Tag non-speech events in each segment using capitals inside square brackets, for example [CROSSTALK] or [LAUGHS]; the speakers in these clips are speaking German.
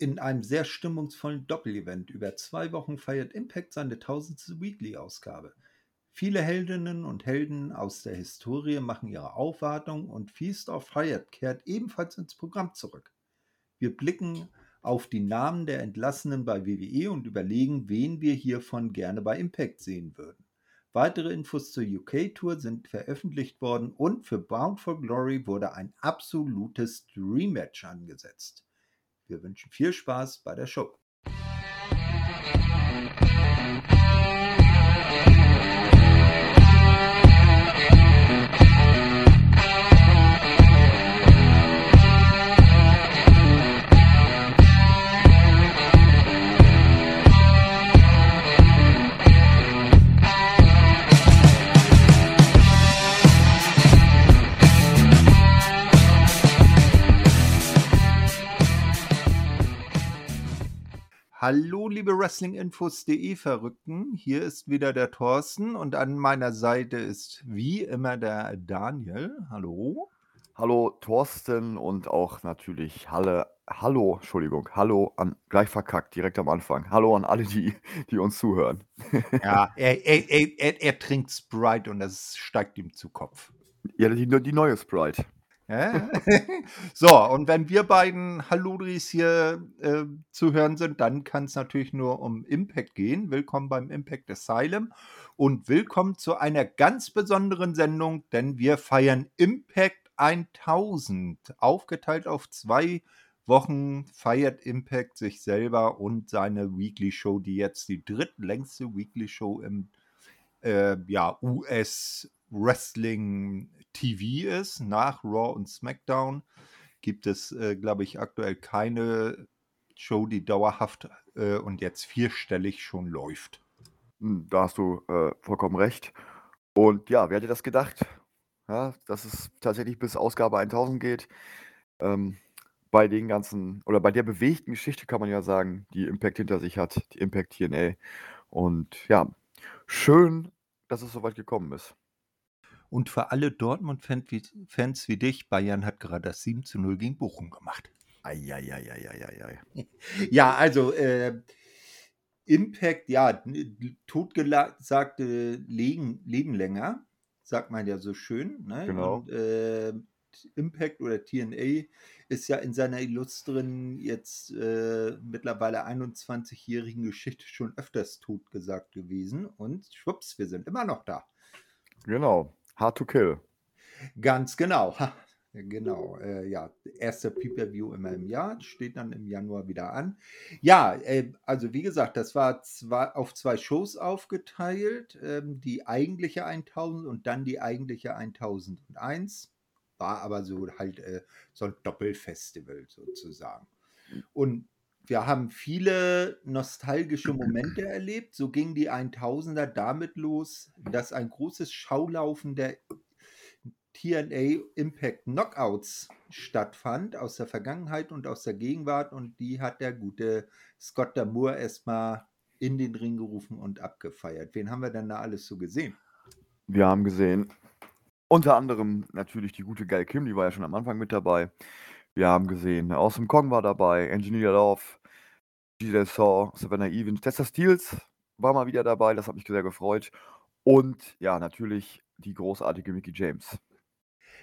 in einem sehr stimmungsvollen Doppelevent. Über zwei Wochen feiert Impact seine tausendste Weekly-Ausgabe. Viele Heldinnen und Helden aus der Historie machen ihre Aufwartung und Feast of Hyatt kehrt ebenfalls ins Programm zurück. Wir blicken auf die Namen der Entlassenen bei WWE und überlegen, wen wir hiervon gerne bei Impact sehen würden. Weitere Infos zur UK-Tour sind veröffentlicht worden und für Bound for Glory wurde ein absolutes Dream-Match angesetzt. Wir wünschen viel Spaß bei der Show. Hallo, liebe Wrestlinginfos.de Verrückten. Hier ist wieder der Thorsten und an meiner Seite ist wie immer der Daniel. Hallo. Hallo, Thorsten und auch natürlich Halle. Hallo, Entschuldigung, hallo an, gleich verkackt, direkt am Anfang. Hallo an alle, die, die uns zuhören. Ja, er, [LAUGHS] er, er, er trinkt Sprite und das steigt ihm zu Kopf. Ja, die, die neue Sprite. Ja. [LAUGHS] so, und wenn wir beiden Halludris hier äh, zu hören sind, dann kann es natürlich nur um Impact gehen. Willkommen beim Impact Asylum und willkommen zu einer ganz besonderen Sendung, denn wir feiern Impact 1000. Aufgeteilt auf zwei Wochen feiert Impact sich selber und seine Weekly Show, die jetzt die drittlängste Weekly Show im äh, ja, US Wrestling TV ist, nach Raw und SmackDown, gibt es, äh, glaube ich, aktuell keine Show, die dauerhaft äh, und jetzt vierstellig schon läuft. Hm, da hast du äh, vollkommen recht. Und ja, wer hätte das gedacht? Ja, dass es tatsächlich bis Ausgabe 1000 geht. Ähm, bei den ganzen, oder bei der bewegten Geschichte kann man ja sagen, die Impact hinter sich hat, die Impact TNA. Und ja, schön, dass es soweit gekommen ist. Und für alle Dortmund-Fans wie dich, Bayern hat gerade das 7 zu 0 gegen Bochum gemacht. Eieieiei. [LAUGHS] Ja, also äh, Impact, ja, totgesagte leben, leben länger, sagt man ja so schön. Ne? Genau. Und, äh, Impact oder TNA ist ja in seiner illustren, jetzt äh, mittlerweile 21-jährigen Geschichte schon öfters totgesagt gewesen. Und schwupps, wir sind immer noch da. Genau. Hard to Kill. Ganz genau. Genau. Äh, ja, erster Pay-Per-View immer im Jahr, steht dann im Januar wieder an. Ja, äh, also wie gesagt, das war zwei, auf zwei Shows aufgeteilt. Ähm, die eigentliche 1000 und dann die eigentliche 1001. War aber so halt äh, so ein Doppelfestival sozusagen. Und wir haben viele nostalgische [CLEARS THROAT] Momente erlebt. So ging die 1000er damit los, dass ein großes Schaulaufen der TNA Impact Knockouts stattfand aus der Vergangenheit und aus der Gegenwart und die hat der gute Scott Damour erstmal in den Ring gerufen und abgefeiert. Wen haben wir denn da alles so gesehen? Wir haben gesehen, unter anderem natürlich die gute Gail Kim, die war ja schon am Anfang mit dabei. Wir haben gesehen, Awesome Kong war dabei, Engineer Love, DJ Saw, Savannah Evans, Tessa Steels war mal wieder dabei, das hat mich sehr gefreut. Und ja, natürlich die großartige Mickey James.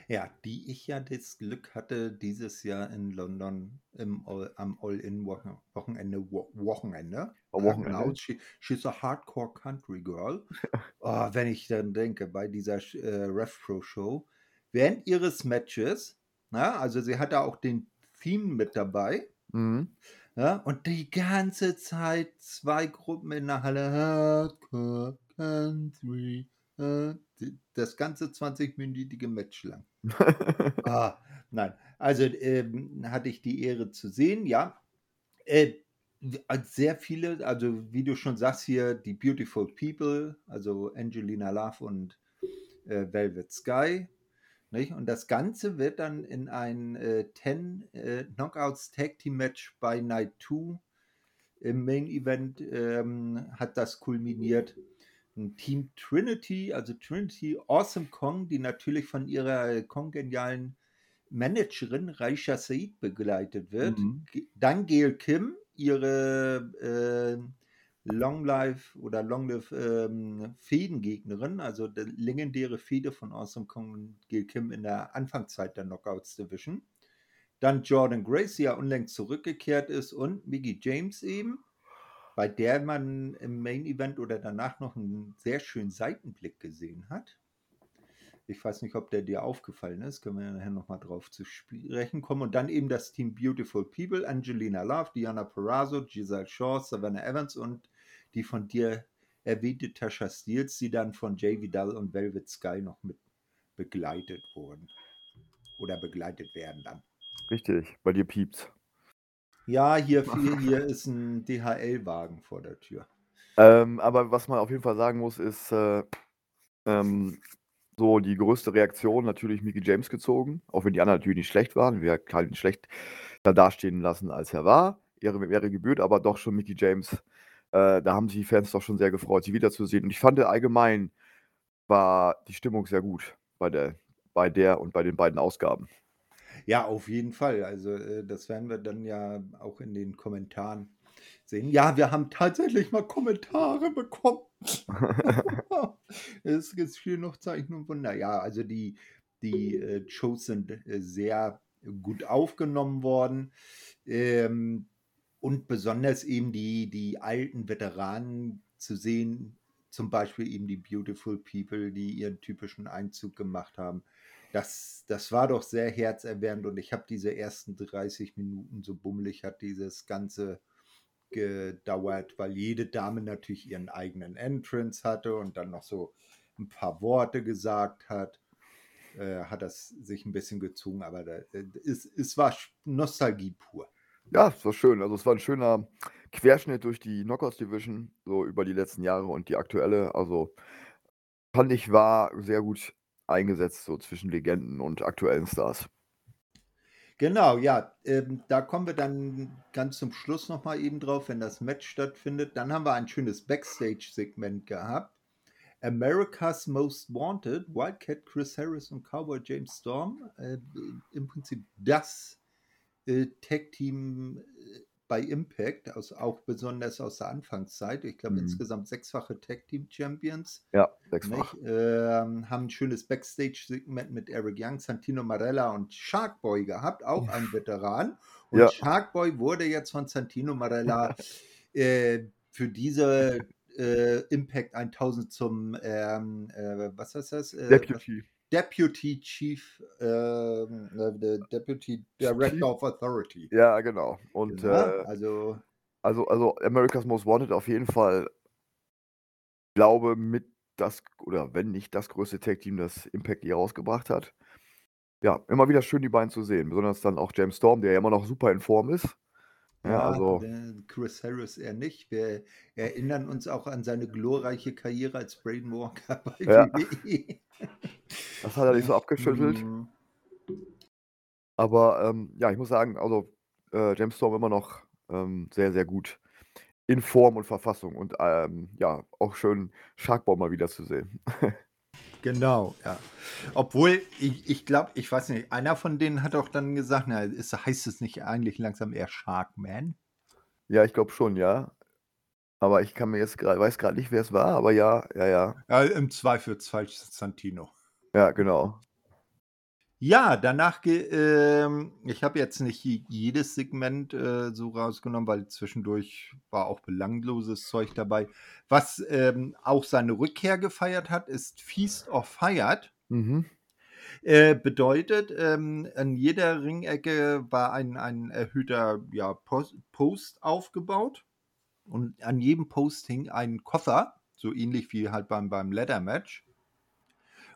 Ja, die ich ja das Glück hatte, dieses Jahr in London im All, am All-In-Wochenende, Wochenende. Am Wochenende. Genau, she, she's a hardcore country girl. [LAUGHS] oh, wenn ich dann denke, bei dieser äh, RevPro Show, während ihres Matches, na, also sie hatte auch den Theme mit dabei. Mhm. Ja, und die ganze Zeit zwei Gruppen in der Halle. Hardcore Country. Das ganze 20-minütige Match lang. [LAUGHS] ah, nein, also ähm, hatte ich die Ehre zu sehen, ja. Äh, sehr viele, also wie du schon sagst hier, die Beautiful People, also Angelina Love und äh, Velvet Sky, nicht? Und das Ganze wird dann in ein äh, 10 äh, Knockouts Tag Team Match bei Night 2 im Main Event ähm, hat das kulminiert. Ein Team Trinity, also Trinity Awesome Kong, die natürlich von ihrer kongenialen Managerin Raisha Said begleitet wird. Mhm. Dann Gail Kim, ihre äh, Long Life oder Long Live ähm, Fädengegnerin, also die legendäre Fehde von Awesome Kong Gail Kim in der Anfangszeit der Knockouts Division. Dann Jordan Grace, die ja unlängst zurückgekehrt ist und Mickey James eben, bei der man im Main Event oder danach noch einen sehr schönen Seitenblick gesehen hat. Ich weiß nicht, ob der dir aufgefallen ist. Können wir nachher nochmal drauf zu sprechen kommen. Und dann eben das Team Beautiful People, Angelina Love, Diana Perazzo, Giselle Shaw, Savannah Evans und die von dir erwähnte Tasha Steels, die dann von Jay Vidal und Velvet Sky noch mit begleitet wurden. Oder begleitet werden dann. Richtig, bei dir piept's. Ja, hier, [LAUGHS] hier, hier ist ein DHL-Wagen vor der Tür. Ähm, aber was man auf jeden Fall sagen muss, ist äh, ähm, so die größte Reaktion natürlich Mickey James gezogen, auch wenn die anderen natürlich nicht schlecht waren. Wir haben ihn schlecht da dastehen lassen, als er war. Ehre wäre gebührt, aber doch schon Mickey James. Äh, da haben sich die Fans doch schon sehr gefreut, sie wiederzusehen. Und ich fand allgemein war die Stimmung sehr gut bei der, bei der und bei den beiden Ausgaben. Ja, auf jeden Fall. Also äh, das werden wir dann ja auch in den Kommentaren sehen. Ja, wir haben tatsächlich mal Kommentare bekommen. [LAUGHS] es geschehen noch Zeichen und Wunder. Ja, also die, die äh, Shows sind äh, sehr gut aufgenommen worden. Ähm, und besonders eben die, die alten Veteranen zu sehen, zum Beispiel eben die Beautiful People, die ihren typischen Einzug gemacht haben. Das, das war doch sehr herzerwärmend und ich habe diese ersten 30 Minuten, so bummelig hat dieses Ganze gedauert, weil jede Dame natürlich ihren eigenen Entrance hatte und dann noch so ein paar Worte gesagt hat. Äh, hat das sich ein bisschen gezogen, aber da, äh, es, es war Nostalgie pur. Ja, es war schön. Also es war ein schöner Querschnitt durch die Knockouts Division, so über die letzten Jahre und die aktuelle. Also fand ich war sehr gut eingesetzt, so zwischen Legenden und aktuellen Stars. Genau, ja, ähm, da kommen wir dann ganz zum Schluss nochmal eben drauf, wenn das Match stattfindet. Dann haben wir ein schönes Backstage-Segment gehabt. America's Most Wanted, Wildcat Chris Harris und Cowboy James Storm. Äh, Im Prinzip das äh, Tag-Team äh, bei Impact, aus, auch besonders aus der Anfangszeit. Ich glaube, Mhm. insgesamt sechsfache Tag-Team-Champions. Ja, sechsfach. Ähm, haben ein schönes Backstage-Segment mit Eric Young, Santino Marella und Sharkboy gehabt, auch ein Veteran. Und Ja. Sharkboy wurde jetzt von Santino Marella [LAUGHS] äh, für diese äh, Impact 1000 zum, ähm, äh, was heißt das? Äh, Deputy. Deputy Chief, äh, Deputy Director of Authority. Ja, genau. Und Ja, äh, also, also, also America's Most Wanted auf jeden Fall, glaube mit das, oder wenn nicht das größte Tag-Team, das Impact je rausgebracht hat. Ja, immer wieder schön, die beiden zu sehen. Besonders dann auch James Storm, der ja immer noch super in Form ist. Ja, ja, also, Chris Harris eher nicht. Wir erinnern uns auch an seine glorreiche Karriere als Braden Walker bei Ja. [LAUGHS] Das hat er nicht so abgeschüttelt. Mhm. Aber ähm, ja, ich muss sagen, also äh, James Storm immer noch ähm, sehr, sehr gut in Form und Verfassung. Und ähm, ja, auch schön Sharkball mal wieder zu sehen. [LAUGHS] Genau, ja. Obwohl, ich, ich glaube, ich weiß nicht, einer von denen hat auch dann gesagt, na, ist, heißt es nicht eigentlich langsam eher Sharkman? Ja, ich glaube schon, ja. Aber ich kann mir jetzt gerade, weiß gerade nicht, wer es war, aber ja, ja, ja. Ja, im Zweifelsfall Santino. Ja, genau. Ja, danach, ähm, ich habe jetzt nicht je- jedes Segment äh, so rausgenommen, weil zwischendurch war auch belangloses Zeug dabei. Was ähm, auch seine Rückkehr gefeiert hat, ist Feast of Fired. Mhm. Äh, bedeutet, ähm, an jeder Ringecke war ein, ein erhöhter ja, Post, Post aufgebaut und an jedem Post hing ein Koffer, so ähnlich wie halt beim, beim Ladder Match.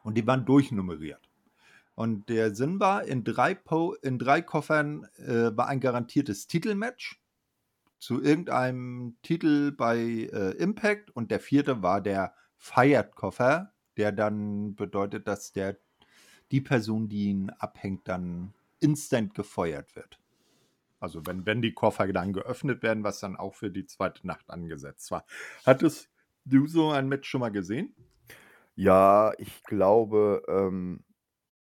Und die waren durchnummeriert. Und der Sinn war, in drei, po in drei Koffern äh, war ein garantiertes Titelmatch zu irgendeinem Titel bei äh, Impact und der vierte war der Fired-Koffer, der dann bedeutet, dass der die Person, die ihn abhängt, dann instant gefeuert wird. Also wenn, wenn die Koffer dann geöffnet werden, was dann auch für die zweite Nacht angesetzt war. Hattest du so ein Match schon mal gesehen? Ja, ich glaube, ähm,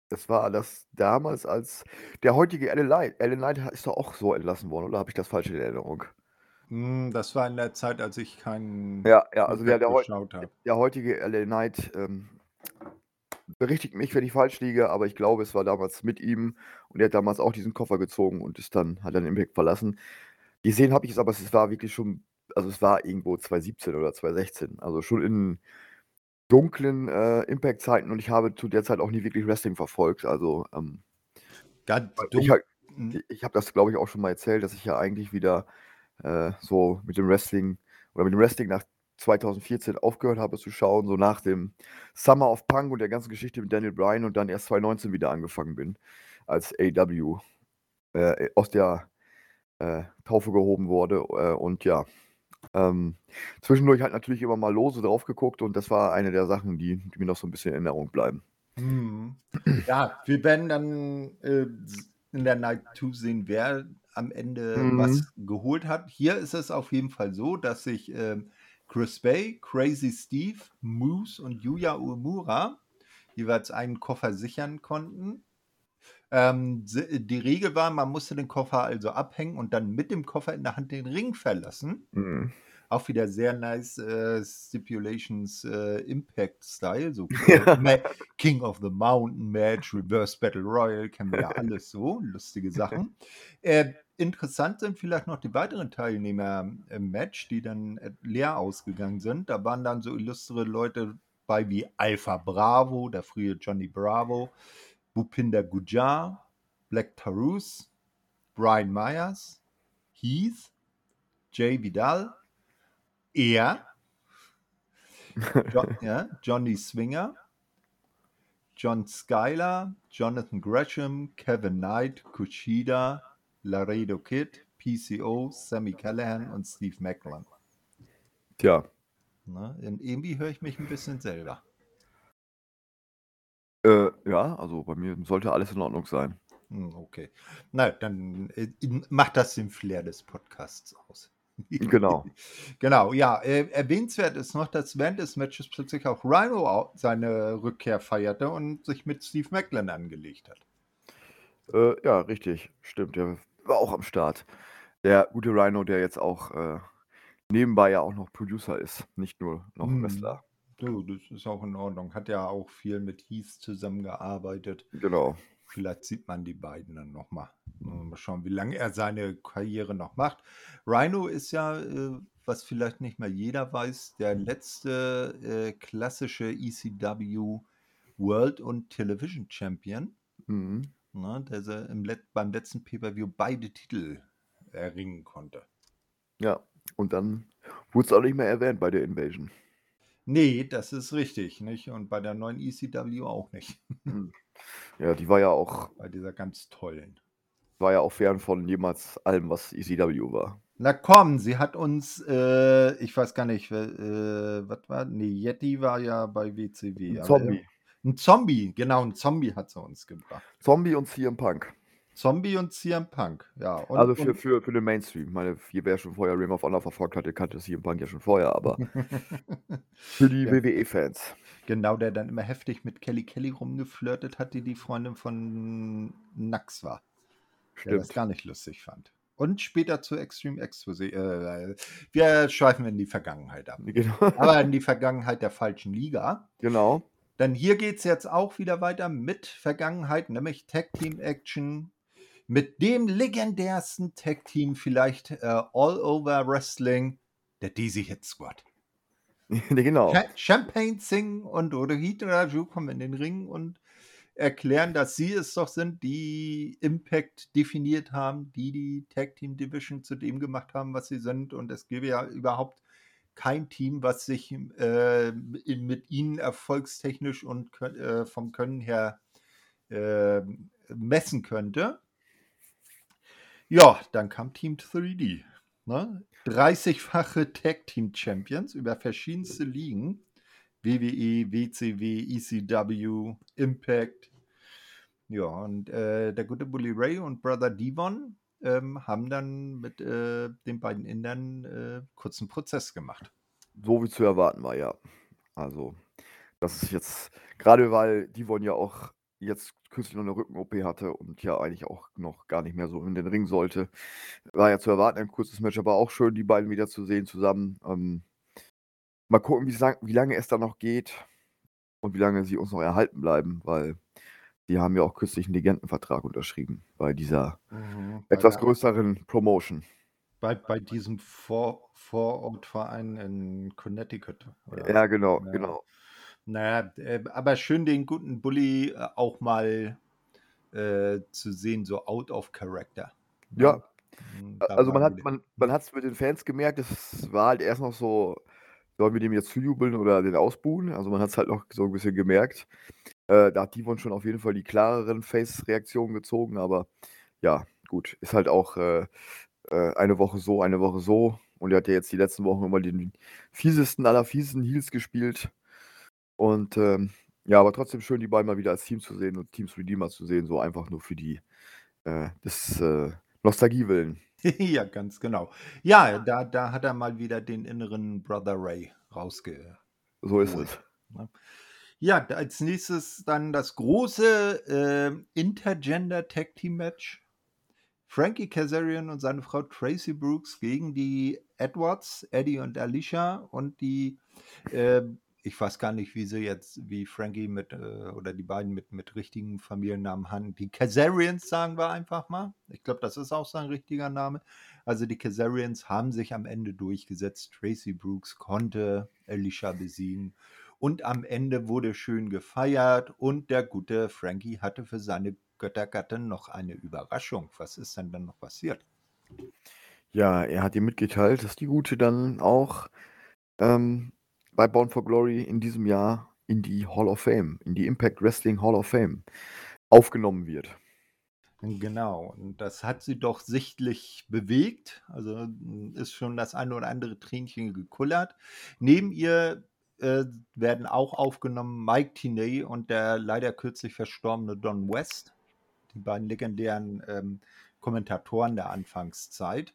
Das war das damals, als der heutige Alan Knight Alan Knight ist doch auch so entlassen worden, oder habe ich das falsch in Erinnerung? Hm, das war in der Zeit, als ich keinen Ja, ja, also der der heu geschaut habe. der heutige LA Knight, ähm, berichtigt mich, wenn ich falsch liege, aber ich glaube, es war damals mit ihm und er hat damals auch diesen Koffer gezogen und ist dann hat dann Impact verlassen. Gesehen habe ich es, aber es war wirklich schon also, es war irgendwo 2017 oder 2016, also schon in dunklen, äh, Impact-Zeiten und ich habe zu der Zeit auch nie wirklich Wrestling verfolgt. Also, ähm, ich halt mhm. i ich habe das, glaube ich, auch schon mal erzählt, dass ich ja eigentlich wieder, äh, so mit dem Wrestling oder mit dem Wrestling nach 2014 aufgehört habe zu schauen, so nach dem Summer of Punk und der ganzen Geschichte mit Daniel Bryan und dann erst 2019 wieder angefangen bin, als AEW, äh, aus der, äh, Taufe gehoben wurde, äh, und ja, ähm, zwischendurch halt natürlich immer mal lose drauf geguckt und das war eine der Sachen, die die mir noch so 'n bisschen in Erinnerung bleiben. Mhm. Ja, wir werden dann, äh, in der Night 2 sehen, wer am Ende Mhm. was geholt hat. Hier ist es auf jeden Fall so, dass sich, ähm, Chris Bay, Crazy Steve, Moose und Yuya Uemura jeweils einen Koffer sichern konnten. Ähm, s die Regel war, man musste den Koffer also abhängen und dann mit dem Koffer in der Hand den Ring verlassen. Mhm. Auch wieder sehr nice, äh, Stipulations, äh, Impact-Style, so [LAUGHS] Ja. King of the Mountain Match, Reverse Battle Royal, kennen wir ja alles so, lustige Sachen. Äh, interessant sind vielleicht noch die weiteren Teilnehmer im Match, die dann, äh, leer ausgegangen sind. Da waren dann so illustre Leute bei wie Alpha Bravo, der frühe Johnny Bravo, Bhupinder Gujjar, Black Taurus, Brian Myers, Heath, Jay Vidal, er, Jo [LAUGHS] ja, Johnny Swinger, John Skyler, Jonathan Gresham, Kevin Knight, Kushida, Laredo Kid, PCO, Sami Callihan und Steve Maclin. Tja. Ne, und irgendwie höre ich mich 'n bisschen selber. Äh, ja, also bei mir sollte alles in Ordnung sein. Hm, okay. Na, dann, äh, in macht das den Flair des Podcasts aus. [LAUGHS] Genau. Genau, ja, äh, erwähnenswert ist noch, dass während des Matches plötzlich auch Rhino au seine Rückkehr feierte und sich mit Steve Maclin angelegt hat. Äh, ja, richtig, stimmt, der war auch am Start. Der gute Rhino, der jetzt auch, äh, nebenbei ja auch noch Producer ist, nicht nur noch Mhm. Wrestler. Du, das ist auch in Ordnung. Hat ja auch viel mit Heath zusammengearbeitet. Genau. Vielleicht sieht man die beiden dann noch mal. Mal schauen, wie lange er seine Karriere noch macht. Rhino ist ja, äh, was vielleicht nicht mehr jeder weiß, der letzte, äh, klassische ECW World und Television Champion, Mhm. ne, der im Let beim letzten Pay-per-View beide Titel erringen konnte. Ja, und dann wurd's auch nicht mehr erwähnt bei der Invasion. Ne, das ist richtig, nicht? Und bei der neuen ECW auch nicht. Mhm. [LAUGHS] Ja, die war ja auch Bei dieser ganz tollen. war ja auch fern von jemals allem, was ECW war. Na komm, sie hat uns, äh, ich weiß gar nicht, äh, was war ne, Yeti war ja bei WCW. 'N aber Zombie. ir 'n Zombie, genau, 'n Zombie hat sie uns gebracht. Zombie und CM Punk. Zombie und CM Punk, ja. Und Also für für für den Mainstream. Ich meine, je wer schon vorher Ring of Honor verfolgt hatte, kannte CM Punk ja schon vorher, aber [LAUGHS] für die Ja. WWE-Fans. Genau, der dann immer heftig mit Kelly Kelly rumgeflirtet hat, die die Freundin von Nax war. Der das Stimmt. gar nicht lustig fand. Und später zu Extreme Exposé äh, wir schweifen in die Vergangenheit ab. [LAUGHS] Genau. Aber in die Vergangenheit der falschen Liga. Genau. Denn hier geht's jetzt auch wieder weiter mit Vergangenheit, nämlich Tag Team Action mit dem legendärsten Tag Team vielleicht, äh, all over Wrestling, der Dizzy Hit Squad. [LAUGHS] Genau. Cha Champagne Singh und Rohit Raju kommen in den Ring und erklären, dass sie es doch sind, die Impact definiert haben, die die Tag Team Division zu dem gemacht haben, was sie sind. Und es gäbe ja überhaupt kein Team, was sich, äh, in mit ihnen erfolgstechnisch und äh, vom Können her, ähm, messen könnte. Ja, dann kam Team 3D, ne? 30-fache Tag Team Champions über verschiedenste Ligen. WWE, WCW, ECW, Impact. Ja, und, äh, der gute Bully Ray und Brother Devon, ähm, haben dann mit, äh, den beiden Indern, äh, kurzen Prozess gemacht. So wie zu erwarten war, ja. Also, das ist jetzt grade weil Devon ja auch jetzt kürzlich noch 'ne Rücken-OP hatte und ja eigentlich auch noch gar nicht mehr so in den Ring sollte. War ja zu erwarten, ein kurzes Match, aber auch schön, die beiden wiederzusehen zusammen. Ähm, mal gucken, wie's lang wie lange es da noch geht und wie lange sie uns noch erhalten bleiben, weil die haben ja auch kürzlich 'n Legendenvertrag unterschrieben bei dieser Mhm, bei etwas größeren Promotion. bei bei diesem Vor Vorortverein in Connecticut, oder? Ja, genau, Ja. genau. Na ja, äh, aber schön, den guten Bully, äh, auch mal, äh, zu sehen, so out of character, ne? Ja. Hm, A da also, man hat man man hat's mit den Fans gemerkt, es war halt erst noch so: „Sollen wir dem jetzt zujubeln oder den ausbuhen?“ Also, man hat's halt noch so 'n bisschen gemerkt. Äh, da hat Devon schon auf jeden Fall die klareren Face-Reaktionen gezogen, aber ja, gut, ist halt auch, äh, eine Woche so, eine Woche so und er hat ja jetzt die letzten Wochen immer den fiesesten aller fiesen Heels gespielt. Und, ähm, ja, aber trotzdem schön, die beiden mal wieder als Team zu sehen und Teams Redeemer zu sehen, so einfach nur für die äh, des, äh, Nostalgie willen. [LAUGHS] Ja, ganz genau. Ja, da da hat er mal wieder den inneren Brother Ray rausge So ist es. ne? Ja, als Nächstes dann das große, ähm, Intergender Tag Team Match. Frankie Kazarian und seine Frau Tracy Brooks gegen die Edwards, Eddie und Alicia und die, ähm ich weiß gar nicht, wie sie jetzt wie Frankie mit, äh oder die beiden mit mit richtigen Familiennamen han die Kazarians, sagen wir einfach mal. Ich glaube, das ist auch sein richtiger Name. Also, die Kazarians haben sich am Ende durchgesetzt. Tracy Brooks konnte Alicia besiegen und am Ende wurde schön gefeiert und der gute Frankie hatte für seine Göttergattin noch eine Überraschung. Was ist denn dann noch passiert? Ja, er hat ihr mitgeteilt, dass die Gute dann auch, ähm, bei Bound for Glory in diesem Jahr in die Hall of Fame in die Impact Wrestling Hall of Fame aufgenommen wird. Genau, und das hat sie doch sichtlich bewegt. Also, hm, ist schon das eine oder andere Tränchen gekullert. Neben ihr, äh, werden auch aufgenommen Mike Tenay und der leider kürzlich verstorbene Don West, die beiden legendären, ähm, Kommentatoren der Anfangszeit,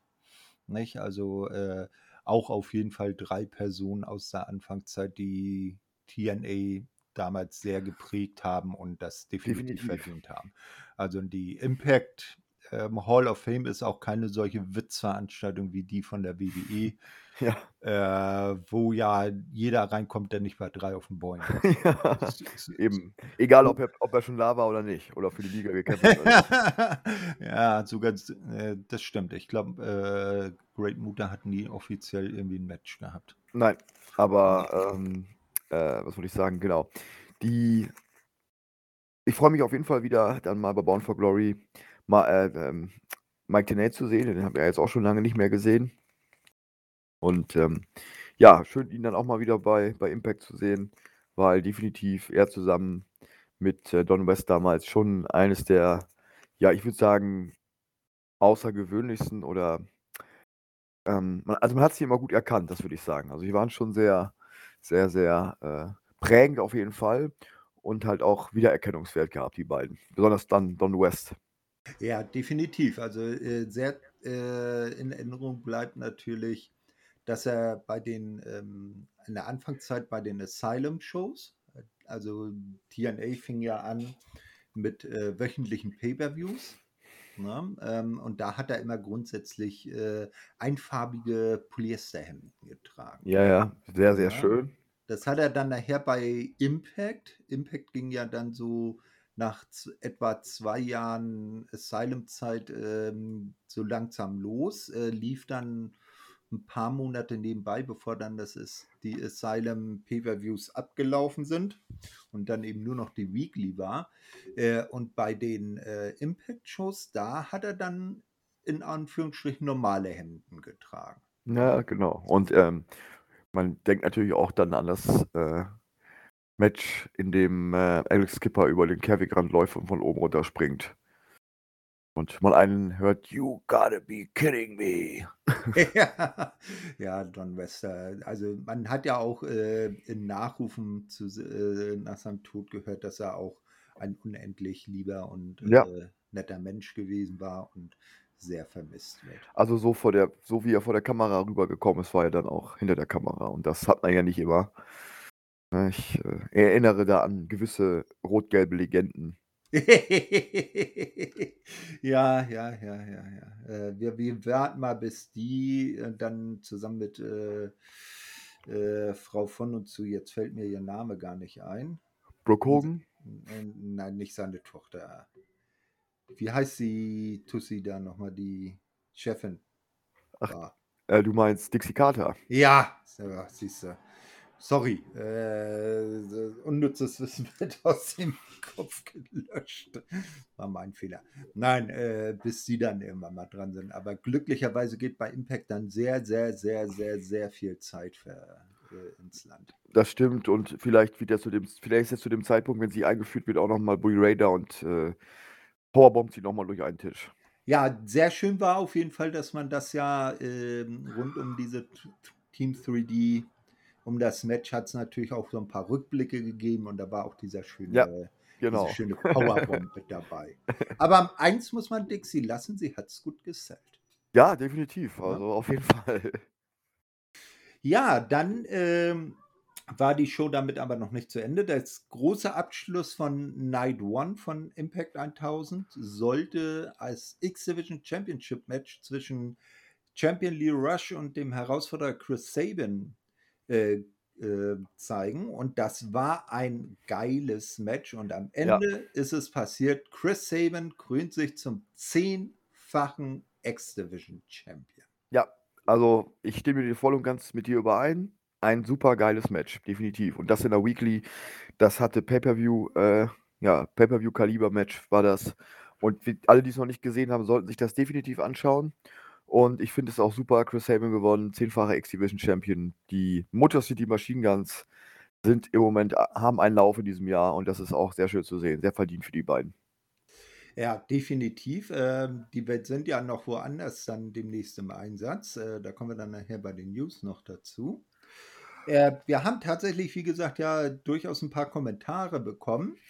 nicht? Also, äh, auch auf jeden Fall 3 Personen aus der Anfangszeit, die TNA damals sehr geprägt haben und das definitiv Definitiv. verdient haben. Also, die Impact, ähm, Hall of Fame ist auch keine solche Witzveranstaltung wie die von der WWE, Ja. [LAUGHS] äh, wo ja jeder reinkommt, der nicht bei 3 auf 'n Boing [LAUGHS] ist. Ja, Das ist eben. Egal, ob er ob er schon da war oder nicht oder für die Liga gekämpft hat. [LAUGHS] Ja, sogar äh, das stimmt. Ich glaube, äh, Great Muta hat nie offiziell irgendwie 'n Match gehabt. Nein, aber, ähm, äh, was wollte ich sagen? Genau. Die ich freue mich auf jeden Fall wieder, dann mal bei Bound for Glory mal, äh, ähm, Mike Tenay zu sehen. Den haben wir ja jetzt auch schon lange nicht mehr gesehen. Und, ähm, ja, schön, ihn dann auch mal wieder bei bei Impact zu sehen, weil definitiv er zusammen mit, äh, Don West damals schon eines der, ja, ich würde sagen, außergewöhnlichsten oder, ähm ma also, man hat sie immer gut erkannt, das würde ich sagen. Also, die waren schon sehr, sehr, sehr, äh, prägend auf jeden Fall und halt auch Wiedererkennungswert gehabt, die beiden. Besonders dann Don West. Ja, definitiv. Also, äh, sehr, äh, in Erinnerung bleibt natürlich, dass er bei den, ähm in der Anfangszeit bei den Asylum-Shows äh, also, TNA fing ja an mit, äh, wöchentlichen Pay-per-Views, ne? Ähm, und da hat er immer grundsätzlich, äh, einfarbige Polyesterhemden getragen. Ja, ja, sehr, sehr Ja. schön. Das hat er dann nachher bei Impact Impact ging ja dann so nach etwa 2 Jahren Asylum-Zeit, ähm, so langsam los, äh, lief dann 'n paar Monate nebenbei, bevor dann das ist die Asylum Pay-per-Views abgelaufen sind und dann eben nur noch die Weekly war. Äh, und bei den, äh, Impact-Shows, da hat er dann in Anführungsstrichen normale Hemden getragen, Ja, genau. Und, ähm, man denkt natürlich auch dann an das, äh, Match, in dem, äh, Alex Skipper über den Käfigrand läuft und von oben runterspringt. Und man einen hört: „You gotta be kidding me.“ [LAUGHS] Ja, ja, Don West, äh, also, man hat ja auch, äh, in Nachrufen zu äh, nach seinem Tod gehört, dass er auch ein unendlich lieber und, Ja. äh, netter Mensch gewesen war und sehr vermisst wird. Also, so vor der so wie er vor der Kamera rübergekommen ist, war er dann auch hinter der Kamera und das hat man ja nicht immer. Ich, äh, erinnere da an gewisse rot-gelbe Legenden, [LAUGHS] Ja, ja, ja, ja, ja. Äh, wir wir warten mal, bis die, äh, dann zusammen mit, äh, äh, Frau von und zu jetzt fällt mir ihr Name gar nicht ein. Brooke Hogan? nein, nicht seine Tochter. Wie heißt die Tussi da noch mal, die Chefin Ach, war? äh, du meinst Dixie Carter? Ja, ja, siehste. Sorry, äh, unnützes Wissen [LAUGHS] wird aus dem Kopf gelöscht. War mein Fehler. Nein, äh, bis sie dann irgendwann mal dran sind. Aber glücklicherweise geht bei Impact dann sehr, sehr, sehr, sehr, sehr viel Zeit für, äh, ins Land. Das stimmt und vielleicht wird ja zu dem vielleicht ist jetzt zu dem Zeitpunkt, wenn sie eingeführt wird, auch noch mal Bully Ray da und, äh, powerbombt sie noch mal durch einen Tisch. Ja, sehr schön war auf jeden Fall, dass man das ja, ähm, rund um diese Team 3D um das Match hat's natürlich auch so 'n paar Rückblicke gegeben und da war auch dieser Ja, schöne diese genau. schöne Powerbomb mit dabei. [LAUGHS] Aber eins muss man Dixie lassen, sie hat's gut gesellt. Ja, definitiv. Also, auf jeden [LAUGHS] Fall. Ja, dann, ähm, war die Show damit aber noch nicht zu Ende. Das große Abschluss von Night One von Impact 1000 sollte als X-Division Championship Match zwischen Champion Lio Rush und dem Herausforderer Chris Sabin, äh, äh, zeigen und das war ein geiles Match und am Ja. Ende ist es passiert. Chris Sabin krönt sich zum zehnfachen X-Division Champion. Ja, also, ich stimme dir voll und ganz mit dir überein. Ein supergeiles Match, definitiv. Und das in der Weekly, das hatte Pay-per-View äh, ja, Pay-per-View-Kaliber-Match war das. Und alle, die's noch nicht gesehen haben, sollten sich das definitiv anschauen. Und ich finde es auch super, Chris Sabin gewonnen, zehnfacher X-Division Champion. Die Motor City Machine Guns sind im Moment a haben einen Lauf in diesem Jahr und das ist auch sehr schön zu sehen. Sehr verdient für die beiden. Ja, definitiv. Ähm, die sind ja noch woanders dann demnächst im Einsatz. Äh, da kommen wir dann nachher bei den News noch dazu. Äh, wir haben tatsächlich, wie gesagt, ja durchaus 'n paar Kommentare bekommen.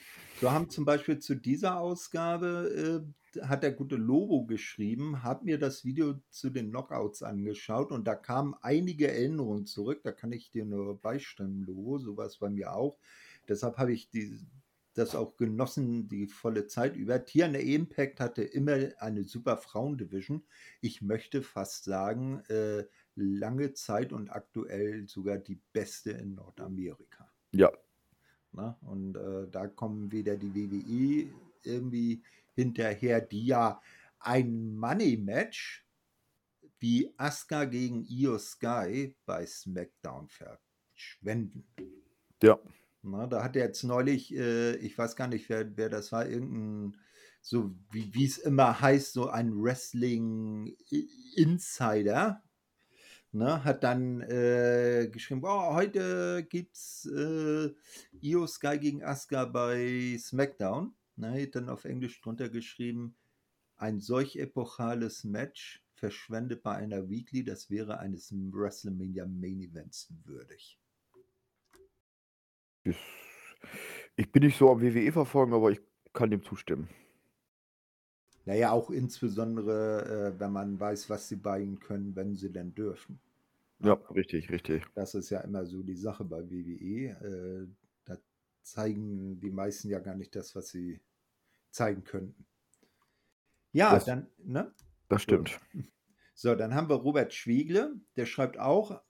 So haben zum Beispiel zu dieser Ausgabe, äh, hat der gute Lobo geschrieben: „Habe mir das Video zu den Knockouts angeschaut und da kamen einige Erinnerungen zurück.“ Da kann ich dir nur beistimmen, Lobo. So war's bei mir auch. Deshalb habe ich die das auch genossen, die volle Zeit über. TNA Impact hatte immer eine super Frauen-Division. Ich möchte fast sagen, äh, lange Zeit und aktuell sogar die beste in Nordamerika. Ja. Ne? Und, äh, da kommen wieder die WWE irgendwie hinterher, die ja ein Money-Match wie Asuka gegen Io Sky bei SmackDown verschwenden. Ja. Ne, da hat jetzt neulich, äh, ich weiß gar nicht, wer wer das war, irgend 'n so wie wie's immer heißt, so ein Wrestling-I-Insider, ne, hat dann, äh, geschrieben: „Oh, heute gibt's, äh, Io Sky gegen Asuka bei SmackDown“, Hat dann auf Englisch drunter geschrieben: „Ein solch epochales Match verschwendet bei einer Weekly, das wäre eines WrestleMania Main Events würdig.“ Ich bin nicht so am WWE verfolgen, aber ich kann dem zustimmen. Na ja, auch insbesondere, äh, wenn man weiß, was sie bei ihnen können, wenn sie denn dürfen, Ja, richtig, richtig. Das ist ja immer so die Sache bei WWE. Äh, zeigen die meisten ja gar nicht das, was sie zeigen könnten. Ja, Das dann ne? das stimmt. So, dann haben wir Robert Schwiegle, der schreibt auch,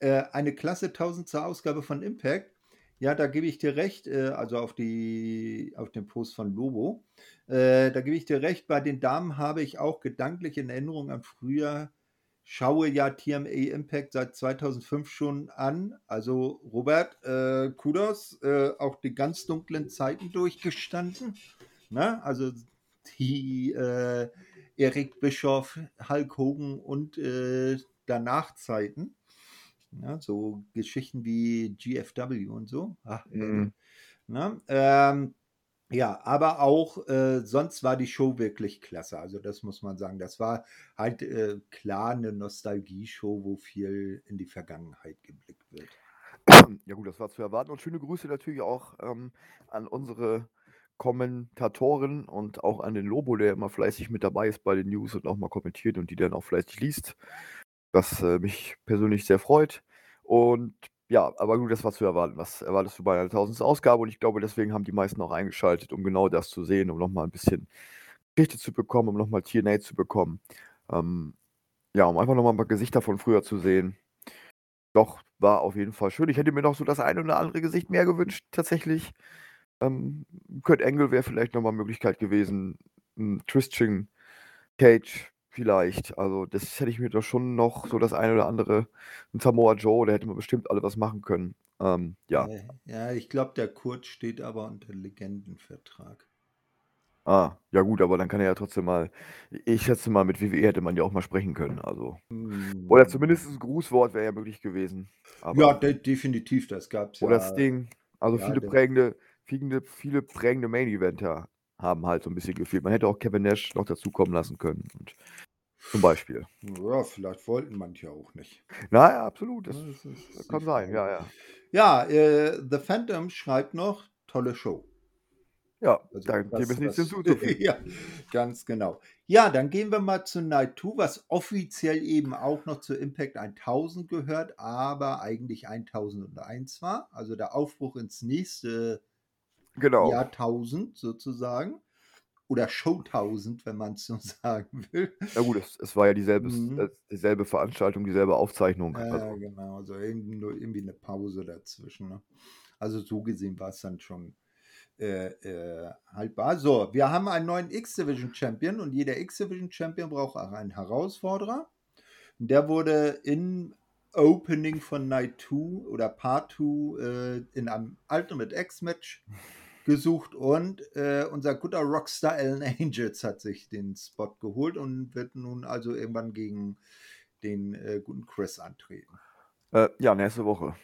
äh, eine klasse 1000. Ausgabe von Impact. Ja, da gebe ich dir recht, äh, also auf die auf den Post von Lobo. Äh, da gebe ich dir recht, bei den Damen habe ich auch gedanklich in Erinnerung an früher schaue ja TNA Impact seit 2005 schon an. Also, Robert, äh, Kudos, äh, auch die ganz dunklen Zeiten durchgestanden, ne? Also, die, äh, Eric Bischoff, Hulk Hogan und, äh, danach Zeiten. Ja, so Geschichten wie GFW und so. Ach, Mhm. ne? Ähm, ja, aber auch, äh, sonst war die Show wirklich klasse. Also, das muss man sagen. Das war halt, äh, klar 'ne Nostalgie-Show, wo viel in die Vergangenheit geblickt wird. Ja gut, das war zu erwarten und schöne Grüße natürlich auch, ähm, an unsere Kommentatorin und auch an den Lobo, der immer fleißig mit dabei ist bei den News und auch mal kommentiert und die dann auch fleißig liest, was, äh, mich persönlich sehr freut. Und ja, aber gut, das war zu erwarten. Was erwartest du bei einer 1000. Ausgabe? Und ich glaube, deswegen haben die meisten auch eingeschaltet, um genau das zu sehen, um noch mal 'n bisschen Geschichte zu bekommen, um noch mal TNA zu bekommen. Ähm, ja, um einfach noch mal 'n paar Gesichter von früher zu sehen. Doch, war auf jeden Fall schön. Ich hätte mir noch so das ein oder andere Gesicht mehr gewünscht tatsächlich. Ähm, Kurt Angle wäre vielleicht noch mal Möglichkeit gewesen, 'n Christian Cage vielleicht. Also, das hätte ich mir doch schon noch so das eine oder andere 'n Samoa Joe, da hätte man bestimmt alle was machen können. Ähm, ja. Ja, ich glaube, der Kurt steht aber unter Legendenvertrag. Ah, ja gut, aber dann kann er ja trotzdem mal ich schätze mal, mit WWE hätte man ja auch mal sprechen können, also oder Hm. zumindest 'n Grußwort wäre ja möglich gewesen, Ja, aber de definitiv, das gab's oder ja Sting. Also, ja, viele der prägende viele viele prägende Main Eventer haben halt so 'n bisschen gefehlt. Man hätte auch Kevin Nash noch dazukommen lassen können und zum Beispiel. Ja, vielleicht wollten manche auch nicht. Na ja, absolut, das das ist die kann sein, ja, ja. Ja, äh, The Phantom schreibt noch: „Tolle Show.“ Ja, Also, da dem was ist nichts hinzuzufügen. [LAUGHS] ja, ganz genau. Ja, dann gehen wir mal zu Night 2, was offiziell eben auch noch zu Impact 1000 gehört, aber eigentlich 1001 war. Also, der Aufbruch ins nächste Genau. Jahrtausend sozusagen oder Showtausend, wenn man's so [LAUGHS] sagen will. Ja gut, es es war ja dieselbe Mhm. dieselbe Veranstaltung, dieselbe Aufzeichnung, Ja, also genau, also irgendwie nur irgendwie 'ne Pause dazwischen, ne? Also, so gesehen war's dann schon, äh, äh, haltbar. So, wir haben einen neuen X-Division Champion und jeder X-Division Champion braucht auch einen Herausforderer. Der wurde im Opening von Night 2 oder Part 2, äh, in einem Ultimate X Match gesucht und, äh, unser guter Rockstar Alan Angels hat sich den Spot geholt und wird nun also irgendwann gegen den, äh, guten Chris antreten. Äh, ja, nächste Woche.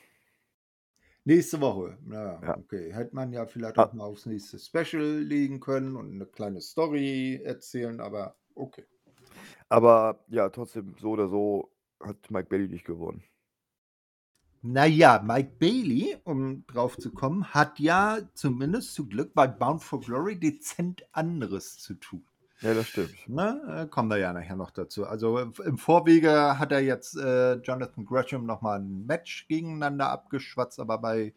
Nächste Woche. Na ja, okay. Hätte man ja vielleicht Ah. auch mal aufs nächste Special legen können und 'ne kleine Story erzählen, aber okay. Aber ja, trotzdem, so oder so hat Mike Bailey nicht gewonnen. Na ja, Mike Bailey, um drauf zu kommen, hat ja zumindest zu Glück bei Bound for Glory dezent anderes zu tun. Ja, das stimmt. Ne, äh, kommen wir ja nachher noch dazu. Also, im Vorwege hat er jetzt, äh, Jonathan Gresham noch mal 'n Match gegeneinander abgeschwatzt, aber bei,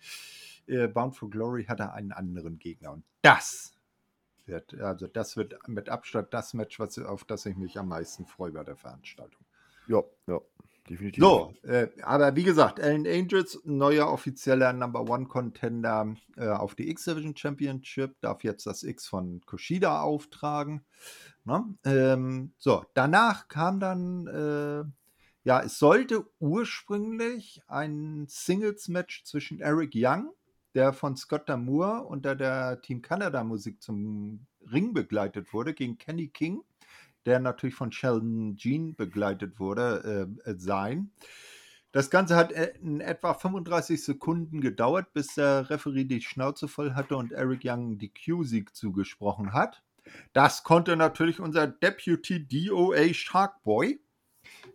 äh, Bound for Glory hat er einen anderen Gegner und das wird also, das wird mit Abstand das Match, was auf das ich mich am meisten freue bei der Veranstaltung. Ja, ja, definitiv. So, äh, aber wie gesagt, Alan Angels, neuer offizieller Number One Contender, äh, auf die X-Division Championship, darf jetzt das X von Kushida auftragen, ne? Ähm, so, danach kam dann, äh ja, es sollte ursprünglich ein Singles-Match zwischen Eric Young, der von Scott D'Amour unter der Team Canada Musik zum Ring begleitet wurde, gegen Kenny King, der natürlich von Sheldon Jean begleitet wurde, äh, äh, sein. Das Ganze hat, äh, in etwa 35 Sekunden gedauert, bis der Referee die Schnauze voll hatte und Eric Young die Q-Sieg zugesprochen hat. Das konnte natürlich unser Deputy DOA Sharkboy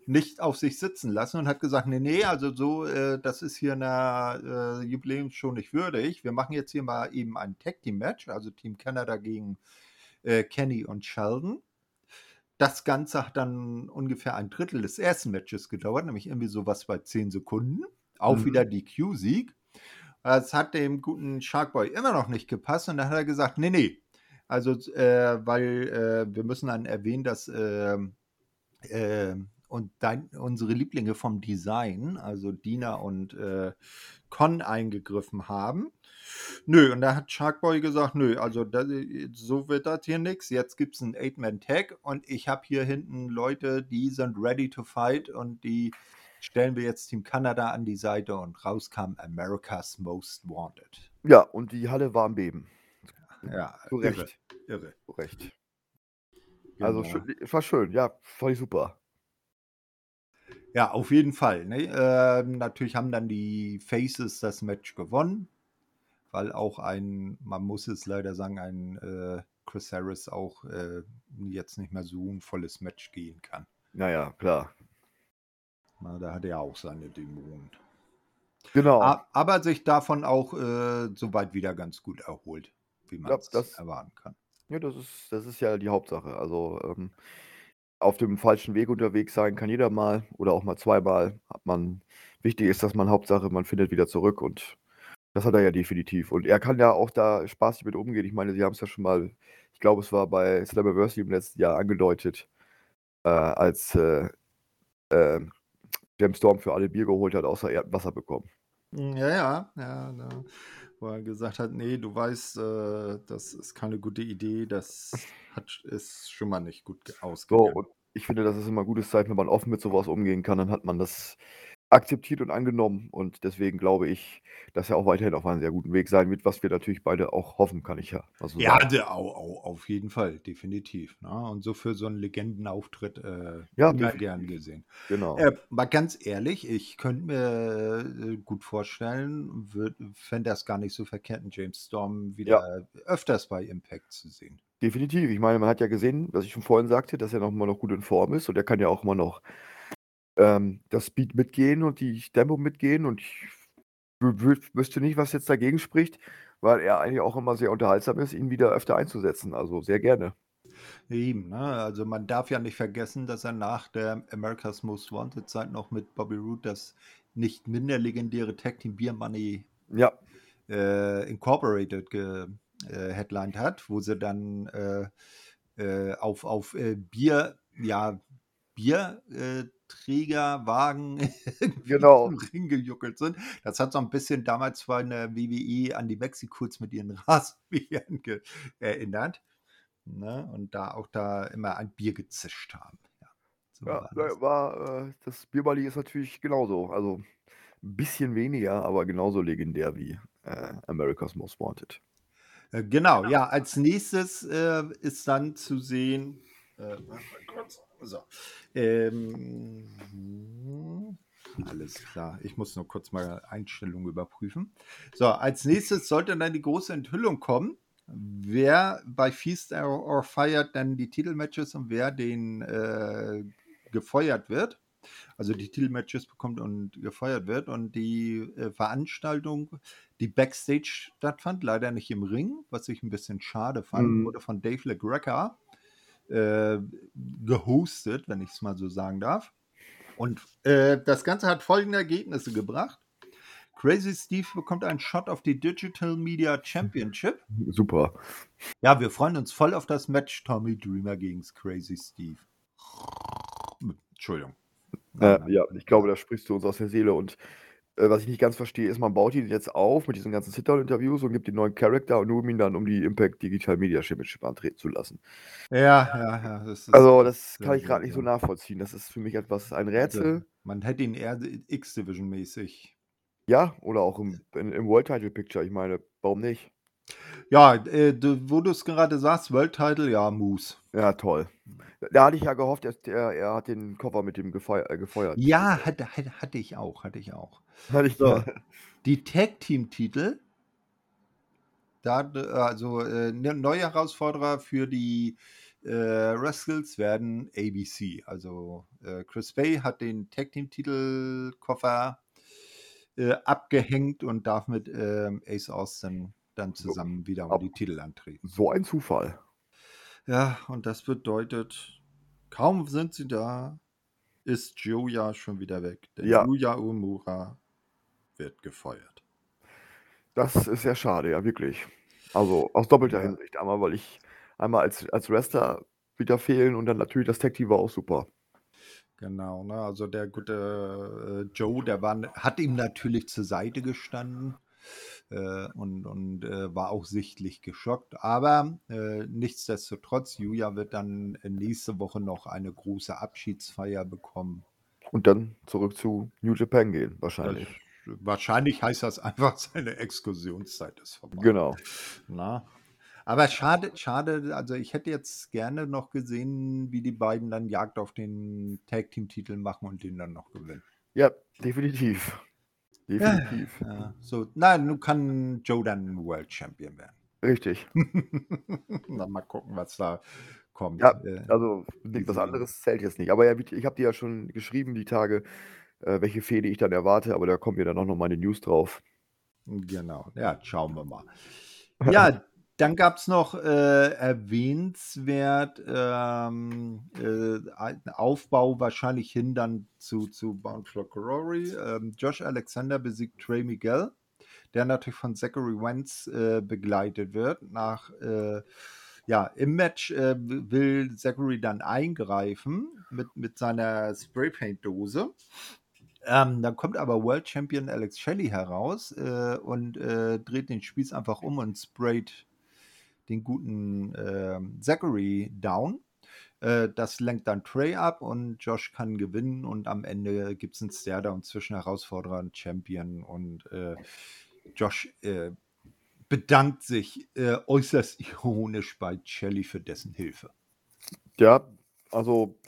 nicht auf sich sitzen lassen und hat gesagt: „Ne, ne, also so, äh, das ist hier 'ner, äh, Jubiläumsshow nicht würdig. Wir machen jetzt hier mal eben ein Tag Team Match, also Team Canada gegen, äh, Kenny und Sheldon.“ Das Ganze hat dann ungefähr 1/3 des ersten Matches gedauert, nämlich irgendwie so was bei 10 Sekunden. Auch Mhm. wieder DQ-Sieg. Es hat dem guten Sharkboy immer noch nicht gepasst und dann hat er gesagt: „Ne, ne, also, äh, weil, äh, wir müssen dann erwähnen, dass, ähm, und dein unsere Lieblinge vom Design, also Dina und, äh, Con eingegriffen haben.“ Nö, und da hat Sharkboy gesagt: „Nö, also da äh, so wird das hier nix. Jetzt gibt's 'n Eight-Man-Tag und ich habe hier hinten Leute, die sind ready to fight und die stellen wir jetzt Team Canada an die Seite“ und raus kam America's Most Wanted. Ja, und die Halle war am Beben. Ja, Zu irre, Recht. irre. Zu Recht. Also, Genau. schö es war schön, ja, fand ich super. Ja, auf jeden Fall, ne? Ähm, natürlich haben dann die Faces das Match gewonnen, weil auch ein man muss es leider sagen, ein, äh, Chris Harris auch, äh, jetzt nicht mehr so 'n volles Match gehen kann. Ja, ja, klar. Na, da hat er auch seine Dämonen. Genau. Aber sich davon auch, äh, so weit wieder ganz gut erholt, wie man's das erwarten kann. ja, das ist das ist ja die Hauptsache. Also, ähm, auf dem falschen Weg unterwegs sein kann jeder mal oder auch mal zweimal. Hat man Wichtig ist, dass man Hauptsache, man findet wieder zurück und das hat er ja definitiv. Und er kann ja auch da spaßig mit umgehen. Ich meine, sie haben es ja schon mal, ich glaube, es war bei Slammiversary im letzten Jahr angedeutet, äh, als äh, äh, James Storm für alle Bier geholt hat, außer er hat Wasser bekommen. Hm, ja, ja, ja, ja. Wo er gesagt hat, nee, du weißt, äh, das ist keine gute Idee, das hat, ist schon mal nicht gut ausgegangen. So, und ich finde, das ist immer ein gutes Zeichen, wenn man offen mit sowas umgehen kann, dann hat man das akzeptiert und angenommen. Und deswegen glaube ich, dass er auch weiterhin auf einem sehr guten Weg sein wird, was wir natürlich beide auch hoffen, kann ich ja. Also ja, der, au, au, auf jeden Fall, definitiv. Ne? Und so für so einen Legendenauftritt äh, ja, immer gern gesehen. Genau. Äh, mal ganz ehrlich, ich könnte mir äh, gut vorstellen, fände das gar nicht so verkehrt, einen James Storm wieder ja. öfters bei Impact zu sehen. Definitiv. Ich meine, man hat ja gesehen, was ich schon vorhin sagte, dass er noch mal noch gut in Form ist und er kann ja auch immer noch ähm, das Speed mitgehen und die Tempo mitgehen und ich wüsste nicht, was jetzt dagegen spricht, weil er eigentlich auch immer sehr unterhaltsam ist, ihn wieder öfter einzusetzen. Also sehr gerne. Eben, ne? Also man darf ja nicht vergessen, dass er nach der America's Most Wanted Zeit noch mit Bobby Roode das nicht minder legendäre Tag Team Beer Money ja. äh, Incorporated geheadlined äh, hat, wo sie dann äh, äh auf, auf äh, Bier, ja, Bier äh, Trägerwagen [LAUGHS] genau. ringejuckelt sind. Das hat so ein bisschen damals von der WWE an die Mexicools mit ihren [LAUGHS] Rasenbieren erinnert. Ne? Und da auch da immer ein Bier gezischt haben. Ja, so ja war, das. war äh, das Bierbali ist natürlich genauso. Also ein bisschen weniger, aber genauso legendär wie äh, America's Most Wanted. Äh, genau, ja, als nächstes äh, ist dann zu sehen, äh, so. Ähm, alles klar. Ich muss nur kurz mal Einstellungen überprüfen. So, als nächstes sollte dann die große Enthüllung kommen, wer bei Feast or Fire dann die Titelmatches und wer den äh, gefeuert wird. Also die Titelmatches bekommt und gefeuert wird. Und die äh, Veranstaltung, die Backstage stattfand, leider nicht im Ring, was ich ein bisschen schade fand, mm. wurde von Dave LeGreca äh, gehostet, wenn ich es mal so sagen darf. Und äh, das Ganze hat folgende Ergebnisse gebracht. Crazy Steve bekommt einen Shot auf die Digital Media Championship. [LAUGHS] Super. Ja, wir freuen uns voll auf das Match Tommy Dreamer gegen Crazy Steve. Entschuldigung. Äh, ja, ich glaube, da sprichst du uns aus der Seele und äh, was ich nicht ganz verstehe, ist, man baut ihn jetzt auf mit diesen ganzen Sit-Down-Interviews und gibt den neuen Charakter und nur um ihn dann um die Impact Digital Media Championship antreten zu lassen. Ja, ja, ja. Das also, das kann ich gerade nicht so nachvollziehen. Das ist für mich etwas ein Rätsel. Man hätte ihn eher X-Division-mäßig. Ja, oder auch im, im World Title Picture. Ich meine, warum nicht? Ja, äh, du, wo du es gerade sagst, World Title, ja, Moose. Ja, toll. Da hatte ich ja gehofft, er, er, er hat den Koffer mit dem gefeuert. Äh, gefeuert. Ja, hatte, hatte ich auch, hatte ich auch. Hatte ich so. Die Tag Team Titel, da, also äh, ne, neue Herausforderer für die äh, Rascals werden ABC. Also äh, Chris Bay hat den Tag Team Titel Koffer äh, abgehängt und darf mit ähm, Ace Austin dann zusammen wieder um die Titel antreten. So ein Zufall. Ja, und das bedeutet, kaum sind sie da, ist Joya schon wieder weg. Denn ja. Yuya Umura wird gefeuert. Das ist sehr schade, ja, wirklich. Also aus doppelter ja. Hinsicht. Einmal, weil ich einmal als, als Wrestler wieder fehlen und dann natürlich das Tag Team war auch super. Genau, ne? also der gute äh, Joe, der war, hat ihm natürlich zur Seite gestanden äh, und, und äh, war auch sichtlich geschockt. Aber äh, nichtsdestotrotz, Julia wird dann nächste Woche noch eine große Abschiedsfeier bekommen. Und dann zurück zu New Japan gehen, wahrscheinlich. Das, wahrscheinlich heißt das einfach, [LAUGHS] seine Exkursionszeit ist vorbei. Genau. Na, aber schade, schade, also ich hätte jetzt gerne noch gesehen, wie die beiden dann Jagd auf den Tag Team Titel machen und den dann noch gewinnen. Ja, definitiv. Definitiv. Ja, ja. So, nein, nun kann Joe dann World Champion werden. Richtig. [LAUGHS] dann mal gucken, was da kommt. Ja, äh, also was anderes zählt jetzt nicht. Aber ja, ich habe dir ja schon geschrieben, die Tage, äh, welche Fehde ich dann erwarte, aber da kommen ja dann auch noch meine News drauf. Genau, ja, schauen wir mal. [LAUGHS] Ja, Dann gab es noch äh, erwähnenswert ähm, äh, Aufbau wahrscheinlich hin dann zu, zu Bound for Glory. Ähm, Josh Alexander besiegt Trey Miguel, der natürlich von Zachary Wentz äh, begleitet wird. Nach äh, ja, im Match äh, will Zachary dann eingreifen mit, mit seiner Spraypaint-Dose. Ähm, dann kommt aber World Champion Alex Shelley heraus äh, und äh, dreht den Spieß einfach um und sprayt den guten äh, Zachary down. Äh, das lenkt dann Trey ab und Josh kann gewinnen und am Ende gibt es einen Stairdown zwischen Herausforderer und Champion und äh, Josh äh, bedankt sich äh, äußerst [LAUGHS] ironisch bei Shelly für dessen Hilfe. Ja, also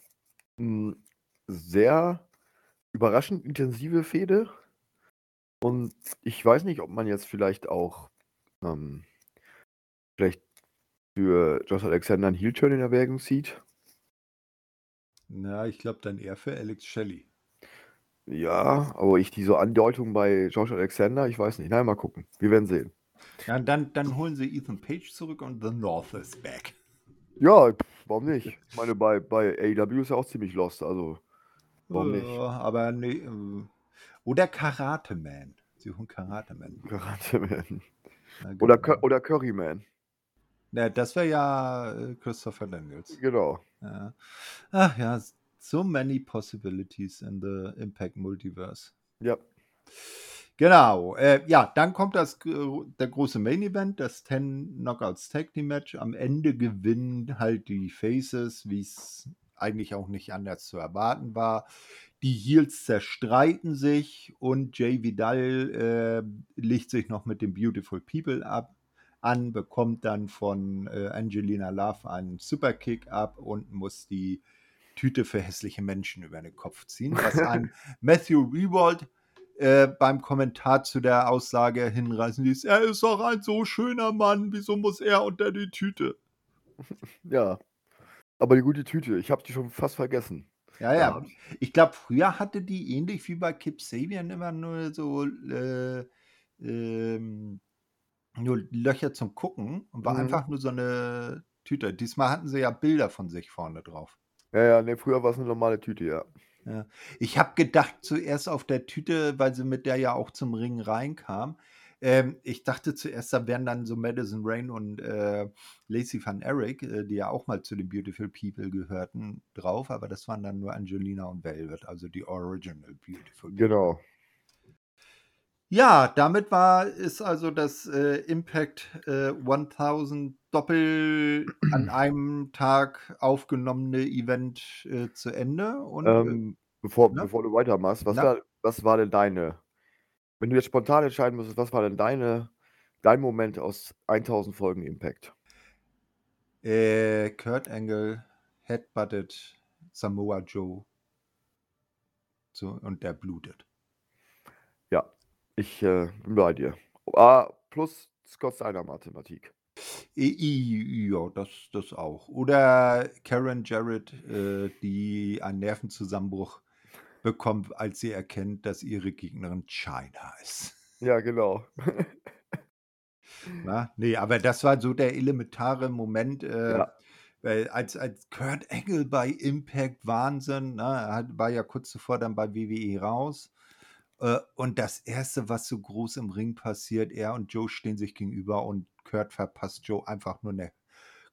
mh, hm, sehr überraschend intensive Fehde. Und ich weiß nicht, ob man jetzt vielleicht auch ähm, vielleicht für Josh Alexander einen Heel-Turn in Erwägung zieht. Na, ich glaube dann eher für Alex Shelley. Ja, aber ich diese Andeutung bei Josh Alexander, ich weiß nicht. Na, mal gucken. Wir werden sehen. Ja, dann, dann holen sie Ethan Page zurück und The North is back. Ja, warum nicht? Ich meine, bei, bei AEW ist ja auch ziemlich lost, also warum nicht? aber nee. Äh, oder Karate Man. Sie holen Karate Man. Karate Man. Oder, genau. oder Curry Man. Ja, das wäre ja äh, Christopher Daniels. Genau. Ja. Ach ja, so many possibilities in the Impact Multiverse. Ja. Genau. Äh, ja, dann kommt das, der große Main Event, das 10 Knockouts Tag Team Match. Am Ende gewinnen halt die Faces, wie es eigentlich auch nicht anders zu erwarten war. Die Heels zerstreiten sich und Jay Vidal äh, legt sich noch mit den Beautiful People ab an, bekommt dann von äh, Angelina Love einen Superkick ab und muss die Tüte für hässliche Menschen über den Kopf ziehen, was [LAUGHS] an Matthew Rewald äh, beim Kommentar zu der Aussage hinreißen ließ, er ist doch ein so schöner Mann, wieso muss er unter die Tüte? [LAUGHS] Ja, aber die gute Tüte, ich habe die schon fast vergessen. Ja, ja. Ich glaube, früher hatte die ähnlich wie bei Kip Sabian immer nur so äh, ähm, nur Löcher zum Gucken und war mhm. einfach nur so eine Tüte. Diesmal hatten sie ja Bilder von sich vorne drauf. Ja, ja, ne, früher war es eine normale Tüte, ja. Ja. Ich habe gedacht zuerst auf der Tüte, weil sie mit der ja auch zum Ring reinkam. Ähm, ich dachte zuerst, da wären dann so Madison Rain und äh, Lacey Van Eric, äh, die ja auch mal zu den Beautiful People gehörten, drauf, aber das waren dann nur Angelina und Velvet, also die Original Beautiful People. Genau. Ja, damit war ist also das äh, Impact äh, 1000 Doppel an [CLEARS THROAT] einem Tag aufgenommene Event äh, zu Ende. Und, äh, ähm, bevor, ne? bevor du weitermachst, was war, was war denn deine, wenn du jetzt spontan entscheiden müsstest, was war denn deine, dein Moment aus 1000 Folgen Impact? Äh, Kurt Angle headbutted Samoa Joe so, und der blutet. Ich äh, bin bei dir. Ah, plus Scott Steiner Mathematik. Ja, das, das auch. Oder Karen Jarrett, äh, die einen Nervenzusammenbruch bekommt, als sie erkennt, dass ihre Gegnerin China ist. Ja, genau. Na, nee, aber das war so der elementare Moment, äh, ja. weil als, als Kurt Angle bei Impact Wahnsinn, na, er hat, war ja kurz zuvor dann bei WWE raus äh, und das Erste, was so groß im Ring passiert, er und Joe stehen sich gegenüber und Kurt verpasst Joe einfach nur eine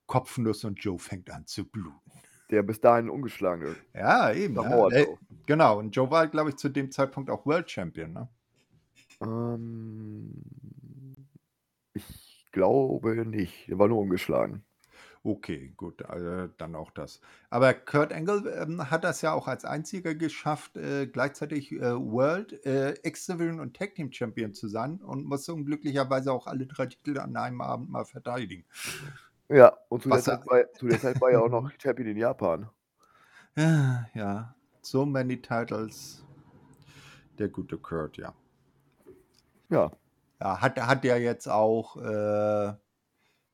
Kopfnuss und Joe fängt an zu bluten. Der bis dahin ungeschlagen ist. Ja, eben. Ja. Äh, genau, und Joe war, glaube ich, zu dem Zeitpunkt auch World Champion, ne? Ähm, ich glaube nicht. Er war nur ungeschlagen. Okay, gut, äh, dann auch das. Aber Kurt Angle ähm, hat das ja auch als einziger geschafft, äh, gleichzeitig äh, World, äh, X-Division und Tag Team Champion zu sein und musste unglücklicherweise auch alle drei Titel an einem Abend mal verteidigen. Ja, und zu, der Zeit, war, zu der Zeit war er auch noch [LAUGHS] Champion in Japan. Ja, ja, so many titles. Der gute Kurt, ja. Ja. Ja, hat, hat ja jetzt auch äh,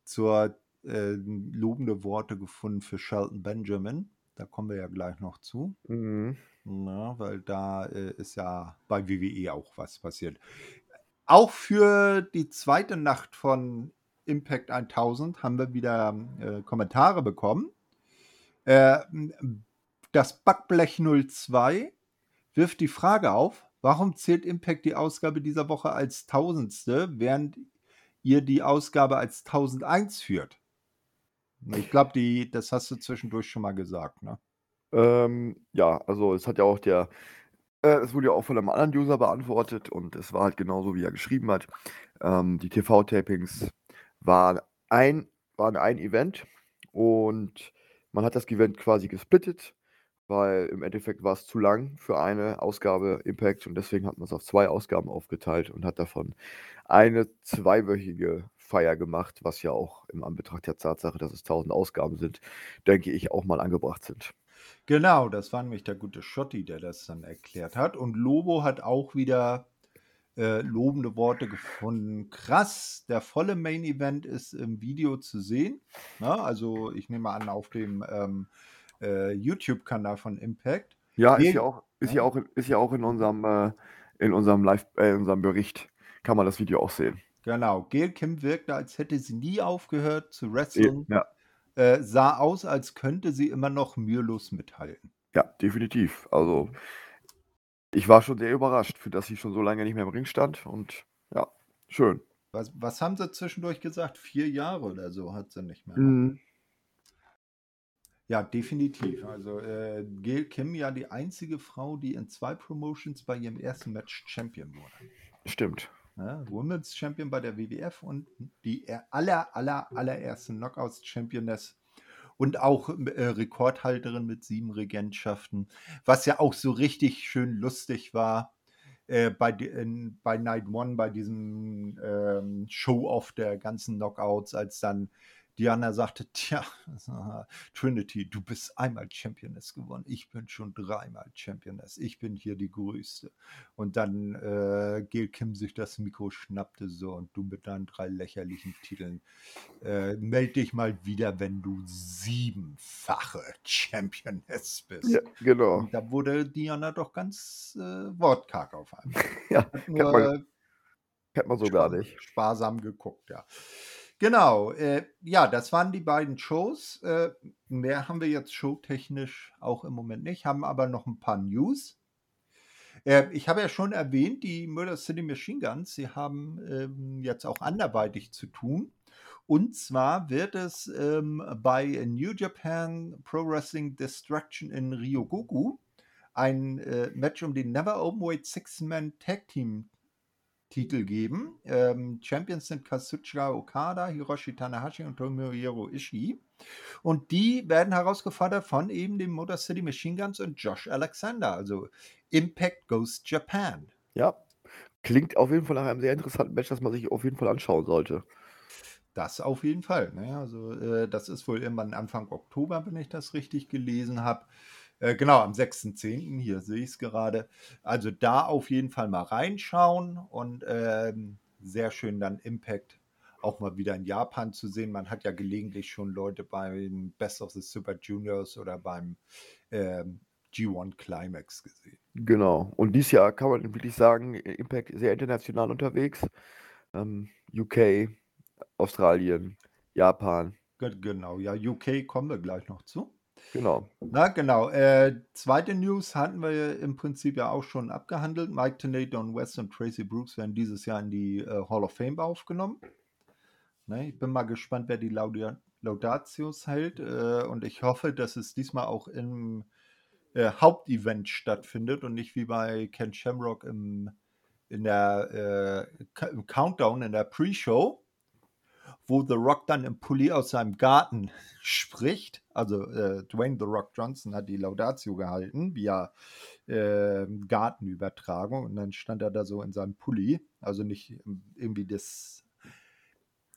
zur äh, lobende Worte gefunden für Shelton Benjamin. Da kommen wir ja gleich noch zu. Mhm. Na, weil da äh, ist ja bei WWE auch was passiert. Auch für die zweite Nacht von Impact 1000 haben wir wieder äh, Kommentare bekommen. Äh, das Backblech 02 wirft die Frage auf, warum zählt Impact die Ausgabe dieser Woche als tausendste, während ihr die Ausgabe als 1001 führt? Ich glaube, das hast du zwischendurch schon mal gesagt, ne? Ähm, ja, also es hat ja auch der, äh, wurde ja auch von einem anderen User beantwortet und es war halt genauso, wie er geschrieben hat. Ähm, die TV-Tapings waren ein, waren ein Event und man hat das Event quasi gesplittet, weil im Endeffekt war es zu lang für eine Ausgabe Impact und deswegen hat man es auf zwei Ausgaben aufgeteilt und hat davon eine zweiwöchige Feier gemacht, was ja auch im Anbetracht der Tatsache, dass es 1000 Ausgaben sind, denke ich, auch mal angebracht sind. Genau, das war nämlich der gute Schotti, der das dann erklärt hat. Und Lobo hat auch wieder äh, lobende Worte gefunden. Krass, der volle Main Event ist im Video zu sehen. Na, also ich nehme an, auf dem ähm, äh, YouTube-Kanal von Impact. Ja, ist ja auch, ist ja auch, ist ja auch in unserem, äh, in unserem Live, äh, in unserem Bericht kann man das Video auch sehen. Genau, Gail Kim wirkte, als hätte sie nie aufgehört zu wresteln. Ja. Äh, sah aus, als könnte sie immer noch mühelos mithalten. Ja, definitiv. Also ich war schon sehr überrascht, für dass sie schon so lange nicht mehr im Ring stand und ja, schön. Was, was haben sie zwischendurch gesagt? Vier Jahre oder so hat sie nicht mehr. Ne? Mhm. Ja, definitiv. Also äh, Gail Kim ja die einzige Frau, die in zwei Promotions bei ihrem ersten Match Champion wurde. Stimmt. Ja, Women's Champion bei der WWF und die aller, aller, allererste Knockouts Championess und auch äh, Rekordhalterin mit sieben Regentschaften, was ja auch so richtig schön lustig war. Äh, bei, in, bei Night One, bei diesem ähm, Show-Off der ganzen Knockouts, als dann Diana sagte, [LAUGHS] tja, Trinity, du bist einmal Championess geworden. Ich bin schon dreimal Championess. Ich bin hier die Größte. Und dann äh, Gail Kim sich das Mikro schnappte so und du mit deinen drei lächerlichen Titeln. Äh, meld dich mal wieder, wenn du siebenfache Championess bist. Ja, genau. Und da wurde Diana doch ganz äh, wortkarg auf einmal. [LAUGHS] ja, kennt man, kennt man so gar nicht. Sparsam geguckt, ja. Genau, äh, ja, das waren die beiden Shows. Äh, mehr haben wir jetzt showtechnisch auch im Moment nicht, haben aber noch ein paar News. Äh, ich habe ja schon erwähnt, die Murder City Machine Guns, sie haben ähm, jetzt auch anderweitig zu tun. Und zwar wird es ähm, bei New Japan Pro Wrestling Destruction in Ryogoku ein äh, Match um den Never Openweight Six-Man Tag Team Titel geben. Ähm, Champions sind Kazuchika Okada, Hiroshi Tanahashi und Tomohiro Ishii. Und die werden herausgefordert von eben dem Motor City Machine Guns und Josh Alexander. Also Impact Goes Japan. Ja, klingt auf jeden Fall nach einem sehr interessanten Match, das man sich auf jeden Fall anschauen sollte. Das auf jeden Fall. Ne? Also äh, das ist wohl irgendwann Anfang Oktober, wenn ich das richtig gelesen habe. Äh, genau, am 6.10. Hier sehe ich es gerade. Also da auf jeden Fall mal reinschauen und ähm, sehr schön dann Impact auch mal wieder in Japan zu sehen. Man hat ja gelegentlich schon Leute beim Best of the Super Juniors oder beim ähm, G1 Climax gesehen. Genau. Und dieses Jahr kann man wirklich sagen, Impact sehr international unterwegs. Ähm, UK, Australien, Japan. Genau, ja, UK kommen wir gleich noch zu. Genau. Na, genau. Äh, zweite News hatten wir im Prinzip ja auch schon abgehandelt. Mike Tenay, Don West und Tracy Brooks werden dieses Jahr in die äh, Hall of Fame aufgenommen. Ne, ich bin mal gespannt, wer die Laudia Laudatios hält. Äh, und ich hoffe, dass es diesmal auch im äh, Hauptevent stattfindet und nicht wie bei Ken Shamrock im, in der, äh, im Countdown, in der Pre-Show wo The Rock dann im Pulli aus seinem Garten [LAUGHS] spricht. Also äh, Dwayne The Rock Johnson hat die Laudatio gehalten via äh, Gartenübertragung und dann stand er da so in seinem Pulli, also nicht irgendwie des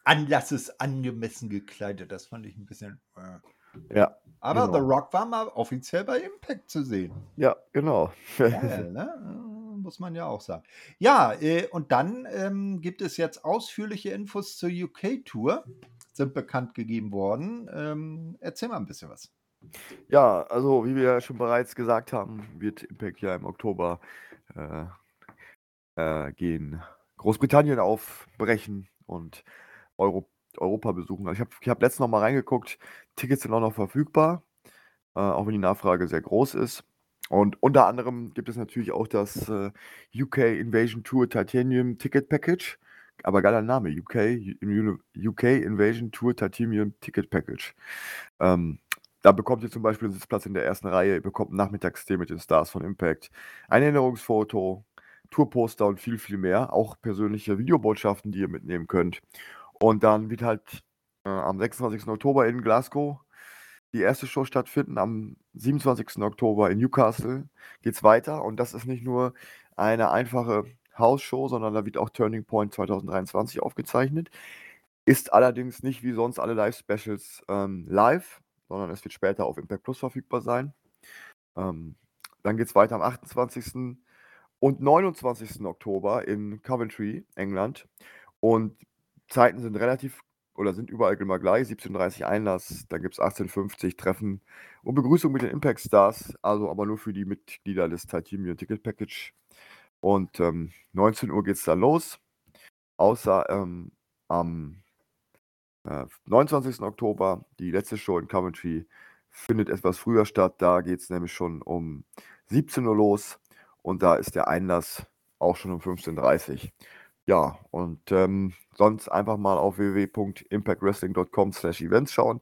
Anlasses angemessen gekleidet. Das fand ich ein bisschen. Äh. Ja. Aber genau. The Rock war mal offiziell bei Impact zu sehen. Ja, genau. Geil, [LAUGHS] ne? Muss man ja auch sagen. Ja, äh, und dann ähm, gibt es jetzt ausführliche Infos zur UK-Tour, sind bekannt gegeben worden. Ähm, erzähl mal ein bisschen was. Ja, also wie wir ja schon bereits gesagt haben, wird Impact ja im Oktober äh, äh, gehen Großbritannien aufbrechen und Euro Europa besuchen. Also ich habe ich hab letztens noch mal reingeguckt, Tickets sind auch noch verfügbar, äh, auch wenn die Nachfrage sehr groß ist. Und unter anderem gibt es natürlich auch das äh, UK Invasion Tour Titanium Ticket Package. Aber geiler Name, UK, UK Invasion Tour Titanium Ticket Package. Ähm, da bekommt ihr zum Beispiel einen Sitzplatz in der ersten Reihe, ihr bekommt einen Nachmittagstee mit den Stars von Impact, ein Erinnerungsfoto, Tourposter und viel, viel mehr. Auch persönliche Videobotschaften, die ihr mitnehmen könnt. Und dann wird halt äh, am 26. Oktober in Glasgow die erste Show stattfinden. Am 27. Oktober in Newcastle geht es weiter. Und das ist nicht nur eine einfache House-Show, sondern da wird auch Turning Point 2023 aufgezeichnet. Ist allerdings nicht wie sonst alle Live-Specials ähm, live, sondern es wird später auf Impact Plus verfügbar sein. Ähm, dann geht es weiter am 28. und 29. Oktober in Coventry, England. Und Zeiten sind relativ oder sind überall immer gleich. 17.30 Einlass, dann gibt es 18.50 Treffen und Begrüßung mit den Impact Stars, also aber nur für die Mitglieder des Titanium Ticket Package. Und ähm, 19 Uhr geht es dann los. Außer ähm, am äh, 29. Oktober, die letzte Show in Coventry, findet etwas früher statt. Da geht es nämlich schon um 17 Uhr los und da ist der Einlass auch schon um 15.30 Uhr. Ja, und ähm, sonst einfach mal auf www.impactwrestling.com slash events schauen.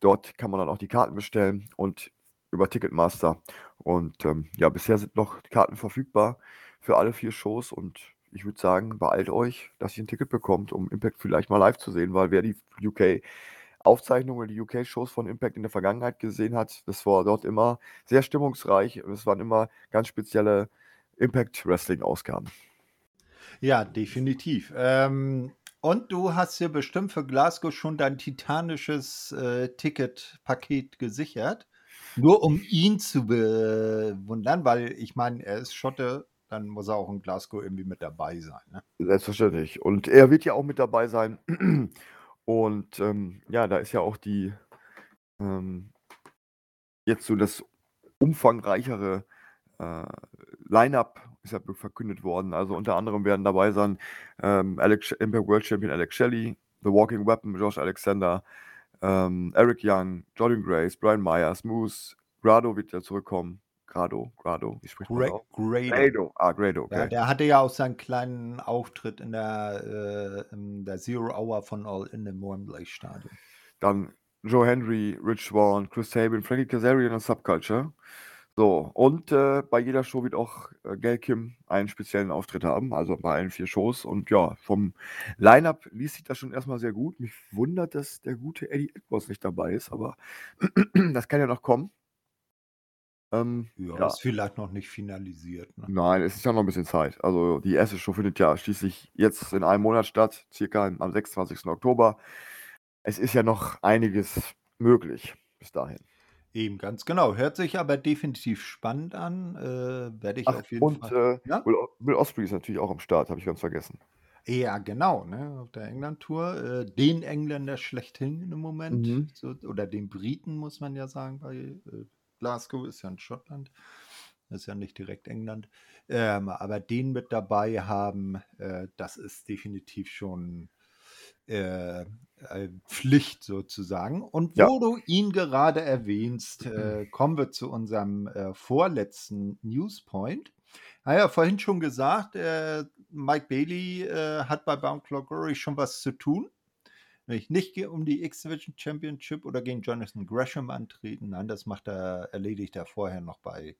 Dort kann man dann auch die Karten bestellen und über Ticketmaster. Und ähm, ja, bisher sind noch Karten verfügbar für alle vier Shows und ich würde sagen, beeilt euch, dass ihr ein Ticket bekommt, um Impact vielleicht mal live zu sehen, weil wer die UK Aufzeichnungen, die UK-Shows von Impact in der Vergangenheit gesehen hat, das war dort immer sehr stimmungsreich und es waren immer ganz spezielle Impact-Wrestling-Ausgaben. Ja, definitiv. Ähm, und du hast dir bestimmt für Glasgow schon dein titanisches äh, Ticketpaket gesichert. Nur um ihn zu bewundern, weil ich meine, er ist Schotte, dann muss er auch in Glasgow irgendwie mit dabei sein. Ne? Selbstverständlich. Und er wird ja auch mit dabei sein. Und ähm, ja, da ist ja auch die ähm, jetzt so das umfangreichere äh, Line-up ist ja verkündet worden. Also unter anderem werden dabei sein ähm, Alex, Impact World Champion Alex Shelley, The Walking Weapon Josh Alexander, ähm, Eric Young, Jordan Grace, Brian Myers, Moose, Grado wird ja zurückkommen. Grado, Grado, wie spricht man Gra Grado. Grado. Ah, Grado, okay. Ja, der hatte ja auch seinen kleinen Auftritt in der, äh, in der Zero Hour von All in im Wembley Stadion. Dann Joe Henry, Rich Swan, Chris Sabin, Frankie Kazarian und Subculture. So, und äh, bei jeder Show wird auch äh, Gail Kim einen speziellen Auftritt haben, also bei allen vier Shows. Und ja, vom Line-Up liest sich das schon erstmal sehr gut. Mich wundert, dass der gute Eddie Edwards nicht dabei ist, aber [CLEARS THROAT] das kann ja noch kommen. Ähm, ja, ja, ist vielleicht noch nicht finalisiert. Ne? Nein, es ist ja noch ein bisschen Zeit. Also die erste Show findet ja schließlich jetzt in einem Monat statt, circa am 26. Oktober. Es ist ja noch einiges möglich bis dahin. Eben, ganz genau. Hört sich aber definitiv spannend an. Äh, werde ich Ach, auf jeden und Fall. äh, Ja? Will, Will Osprey ist natürlich auch am Start, habe ich ganz vergessen. Ja, genau, ne? Auf der England-Tour. Äh, den Engländer schlechthin im Moment. Mhm. So, oder den Briten, muss man ja sagen, bei äh, Glasgow ist ja in Schottland. Das ist ja nicht direkt England. Ähm, aber den mit dabei haben, äh, das ist definitiv schon äh, äh, Pflicht sozusagen. Und Ja. wo du ihn gerade erwähnst, äh, kommen wir zu unserem äh, vorletzten Newspoint. Naja, vorhin schon gesagt, äh, Mike Bailey äh, hat bei Bound Glory schon was zu tun. Nicht um die X-Division Championship oder gegen Jonathan Gresham antreten. Nein, das macht er, erledigt er vorher noch bei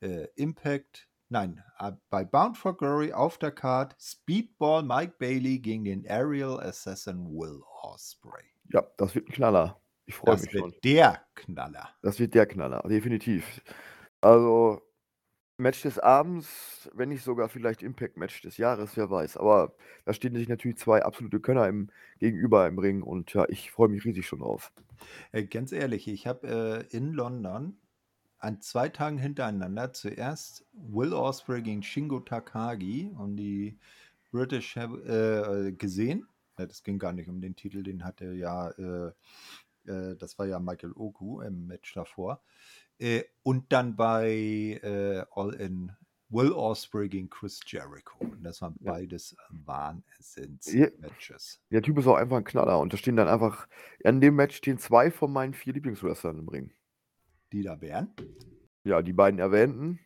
äh, Impact. Nein, äh, bei Bound for Glory auf der Card Speedball Mike Bailey gegen den Aerial Assassin Will Osprey. Ja, das wird ein Knaller. Ich freue mich schon. Das wird der Knaller. Das wird der Knaller, definitiv. Also, Match des Abends, wenn nicht sogar vielleicht Impact-Match des Jahres, wer weiß. Aber da stehen sich natürlich zwei absolute Könner im, gegenüber im Ring und ja, ich freue mich riesig schon drauf. Äh, ganz ehrlich, ich habe äh, in London an zwei Tagen hintereinander zuerst Will Osprey gegen Shingo Takagi um die British äh, gesehen. Ja, das ging gar nicht um den Titel, den hatte ja, äh, äh, das war ja Michael Oku im Match davor. Äh, und dann bei äh, All In Will Ospreay gegen Chris Jericho. Und das waren Ja. beides Ja. Wahnsinns-Matches. Der Typ ist auch einfach ein Knaller. Und da stehen dann einfach, an dem Match stehen zwei von meinen vier Lieblingswrestlern im Ring. Die da wären. Ja, die beiden erwähnten.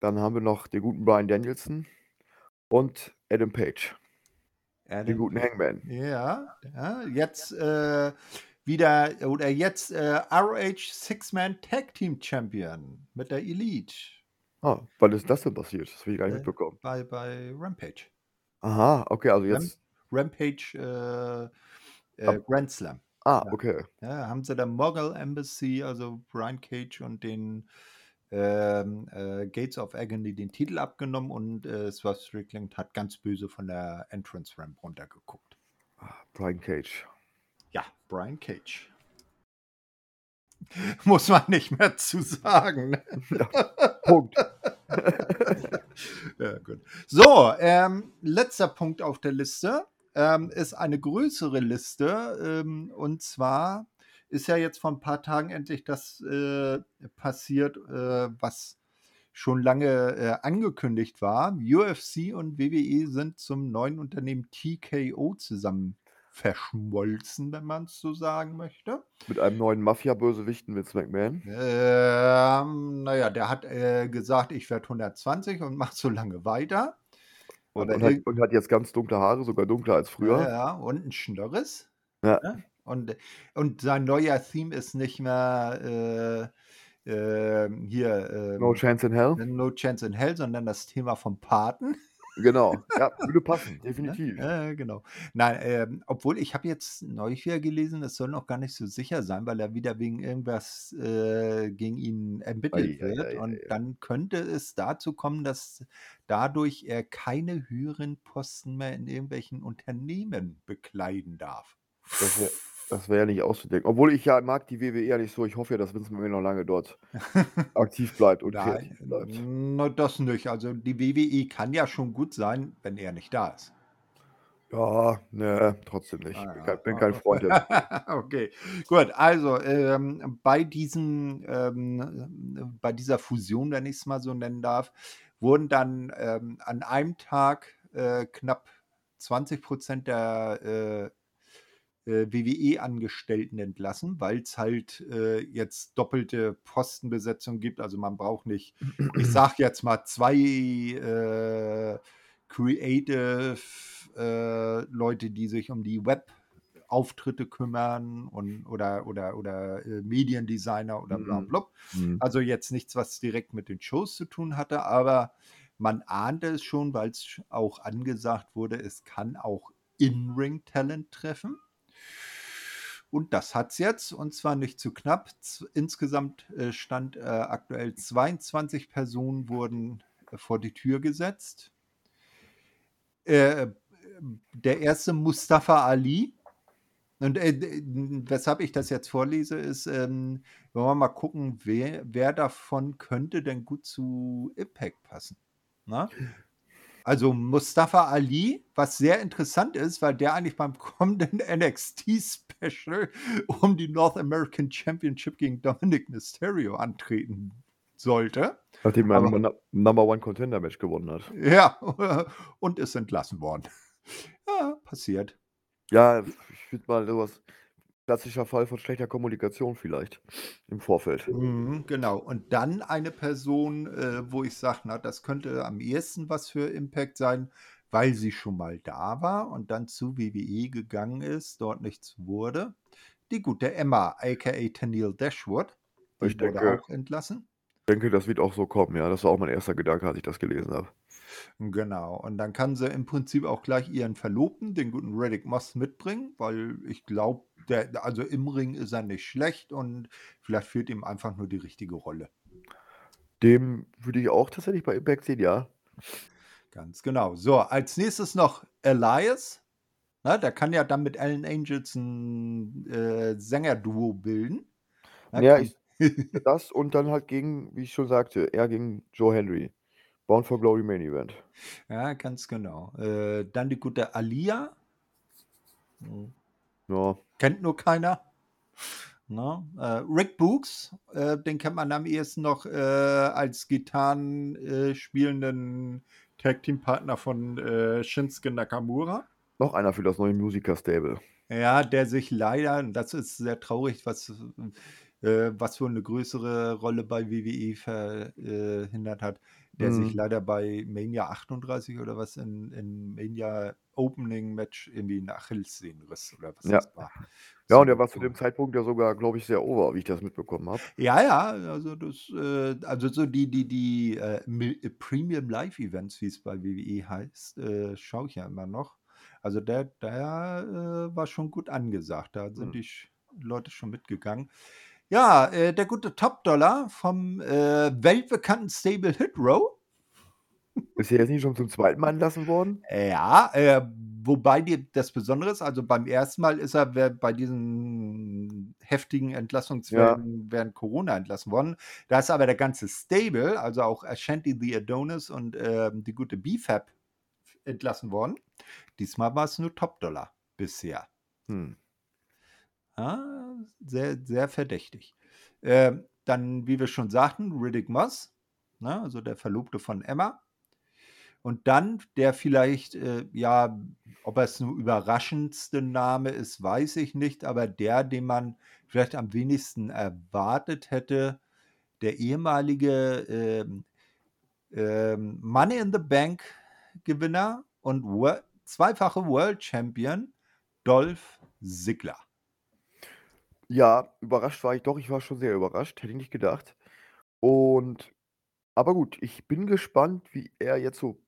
Dann haben wir noch den guten Brian Danielson und Adam Page, den Adam guten Page. Hangman. Ja, ja jetzt äh, wieder, oder jetzt äh, ROH Six-Man Tag Team Champion mit der Elite Ah, wann ist das denn passiert? Das will ich gar nicht äh, mitbekommen. bei, bei Rampage. Aha, okay, also jetzt. Rampage äh, äh, Grand Slam. Ah, okay. Ja, haben sie der Mogul Embassy, also Brian Cage und den ähm, äh, Gates of Agony den Titel abgenommen und äh, Swerve Strickland hat ganz böse von der Entrance Ramp runtergeguckt. Ah, Brian Cage. Ja, Brian Cage. [LAUGHS] Muss man nicht mehr zu sagen. Ne? [LAUGHS] Ja, Punkt. [LAUGHS] ja, gut. So, ähm, letzter Punkt auf der Liste ähm, ist eine größere Liste. Ähm, und zwar ist ja jetzt vor ein paar Tagen endlich das äh, passiert, äh, was schon lange äh, angekündigt war. UFC und WWE sind zum neuen Unternehmen TKO zusammen verschmolzen, wenn man es so sagen möchte. Mit einem neuen Mafia-Bösewichten Vince McMahon. Ähm, naja, der hat äh, gesagt, ich werde 120 und macht so lange weiter. Und, und, hat, und hat jetzt ganz dunkle Haare, sogar dunkler als früher. ja, und ein Schnörres. Ja, Ne? Und, und sein neuer Theme ist nicht mehr äh, äh, hier No ähm, Chance in Hell. No Chance in Hell, sondern das Thema vom Paten. Genau. [LAUGHS] Ja, würde passen, Ne? definitiv. Äh, genau. Nein, ähm, obwohl ich habe jetzt neulich wieder gelesen, es soll noch gar nicht so sicher sein, weil er wieder wegen irgendwas äh, gegen ihn ermittelt Ei, wird. ei, Und ei, ei. dann könnte es dazu kommen, dass dadurch er keine höheren Posten mehr in irgendwelchen Unternehmen bekleiden darf. Das wäre das wär ja nicht auszudenken. Obwohl ich ja mag die WWE ja nicht so. Ich hoffe ja, dass Vince McMahon noch lange dort [LAUGHS] aktiv bleibt und kreativ Nein, bleibt. na, das nicht. Also die WWE kann ja schon gut sein, wenn er nicht da ist. Ja, ne, trotzdem nicht. Ah, Bin ja. kein, bin kein Freund der. [LAUGHS] okay, gut. Also ähm, bei diesem, ähm, bei dieser Fusion, wenn ich es mal so nennen darf, wurden dann ähm, an einem Tag äh, knapp 20 Prozent der äh, äh, WWE-Angestellten entlassen, weil es halt äh, jetzt doppelte Postenbesetzung gibt. Also man braucht nicht, ich [CLEARS THROAT] sag jetzt mal zwei äh, Creative äh, Leute, die sich um die Web-Auftritte kümmern und oder oder oder äh, Mediendesigner oder bla Mhm. bla. Mhm. Also jetzt nichts, was direkt mit den Shows zu tun hatte, aber man ahnte es schon, weil es auch angesagt wurde, es kann auch In-Ring-Talent treffen. Und das hat es jetzt, und zwar nicht zu knapp. Insgesamt äh, stand äh, aktuell 22 Personen wurden äh, vor die Tür gesetzt. Äh, der erste Mustafa Ali. Und äh, weshalb ich das jetzt vorlese, ist, ähm, wollen wir mal gucken, wer, wer davon könnte denn gut zu Impact passen. Na? Also Mustafa Ali, was sehr interessant ist, weil der eigentlich beim [LAUGHS] kommenden NXT-Special um die North American Championship gegen Dominic Mysterio antreten sollte. Nachdem er ein Nu- Number One Contender Match gewonnen hat. ja, [LAUGHS] und ist entlassen worden. Ja, passiert. Ja, ich würde mal sowas. Klassischer Fall von schlechter Kommunikation vielleicht im Vorfeld. Mhm, genau. Und dann eine Person, äh, wo ich sage, na, das könnte am ehesten was für Impact sein, weil sie schon mal da war und dann zu WWE gegangen ist, dort nichts wurde. Die gute Emma, aka Tennille Dashwood, die Ich wurde denke, auch entlassen. denke, das wird auch so kommen, ja. Das war auch mein erster Gedanke, als ich das gelesen habe. Genau. Und dann kann sie im Prinzip auch gleich ihren Verlobten, den guten Reddick Moss, mitbringen, weil ich glaube, der, also im Ring ist er nicht schlecht und vielleicht führt ihm einfach nur die richtige Rolle. Dem würde ich auch tatsächlich bei Impact sehen, ja. Ganz genau. So, als nächstes noch Elias. Na, der kann ja dann mit Allen Angels ein äh, Sängerduo bilden. Na, Ja, ich, das und dann halt gegen, wie ich schon sagte, er gegen Joe Henry. Bound for Glory Main Event. ja, ganz genau. Äh, dann die gute Alia. Hm, Ja, Kennt nur keiner. Ne? Äh, Rick Books, äh, den kennt man am ehesten noch äh, als Gitarren äh, spielenden Tag-Team-Partner von äh, Shinsuke Nakamura. Noch einer für das neue Musiker-Stable. Ja, der sich leider, das ist sehr traurig, was, was für eine größere Rolle bei WWE verhindert hat, der sich Mhm. leider bei Mania 38 oder was in, in Mania Opening Match irgendwie einen Achillessehnenriss oder was Ja. das war. Ja, So und der war zu dem. Zeitpunkt ja sogar, glaube ich, sehr over, wie ich das mitbekommen habe. Ja, ja, also das, äh, also so die, die, die äh, äh, Premium Live Events, wie es bei WWE heißt, äh, schaue ich ja immer noch. Also der, der äh, war schon gut angesagt. Da sind Hm. die Leute schon mitgegangen. Ja, äh, der gute Top-Dollar vom äh, weltbekannten Stable Hit Row. Ist er jetzt nicht schon zum zweiten Mal entlassen worden? Ja, äh, wobei die, das Besondere ist, also beim ersten Mal ist er bei diesen heftigen Ja. Entlassungswellen während Corona entlassen worden. Da ist aber der ganze Stable, also auch Ashanti the Adonis und ähm, die gute BFAB entlassen worden. Diesmal war es nur Top-Dollar bisher. Hm. Ah, sehr, sehr verdächtig. Ähm, dann, wie wir schon sagten, Riddick Moss, ne, also der Verlobte von Emma. Und dann der vielleicht, äh, ja, ob es nur überraschendste Name ist, weiß ich nicht, aber der, den man vielleicht am wenigsten erwartet hätte, der ehemalige ähm, ähm, Money in the Bank Gewinner und Wor zweifache World Champion Dolph Ziggler. Ja, überrascht war ich doch. Ich war schon sehr überrascht. Hätte ich nicht gedacht. Und aber gut, ich bin gespannt, wie er jetzt so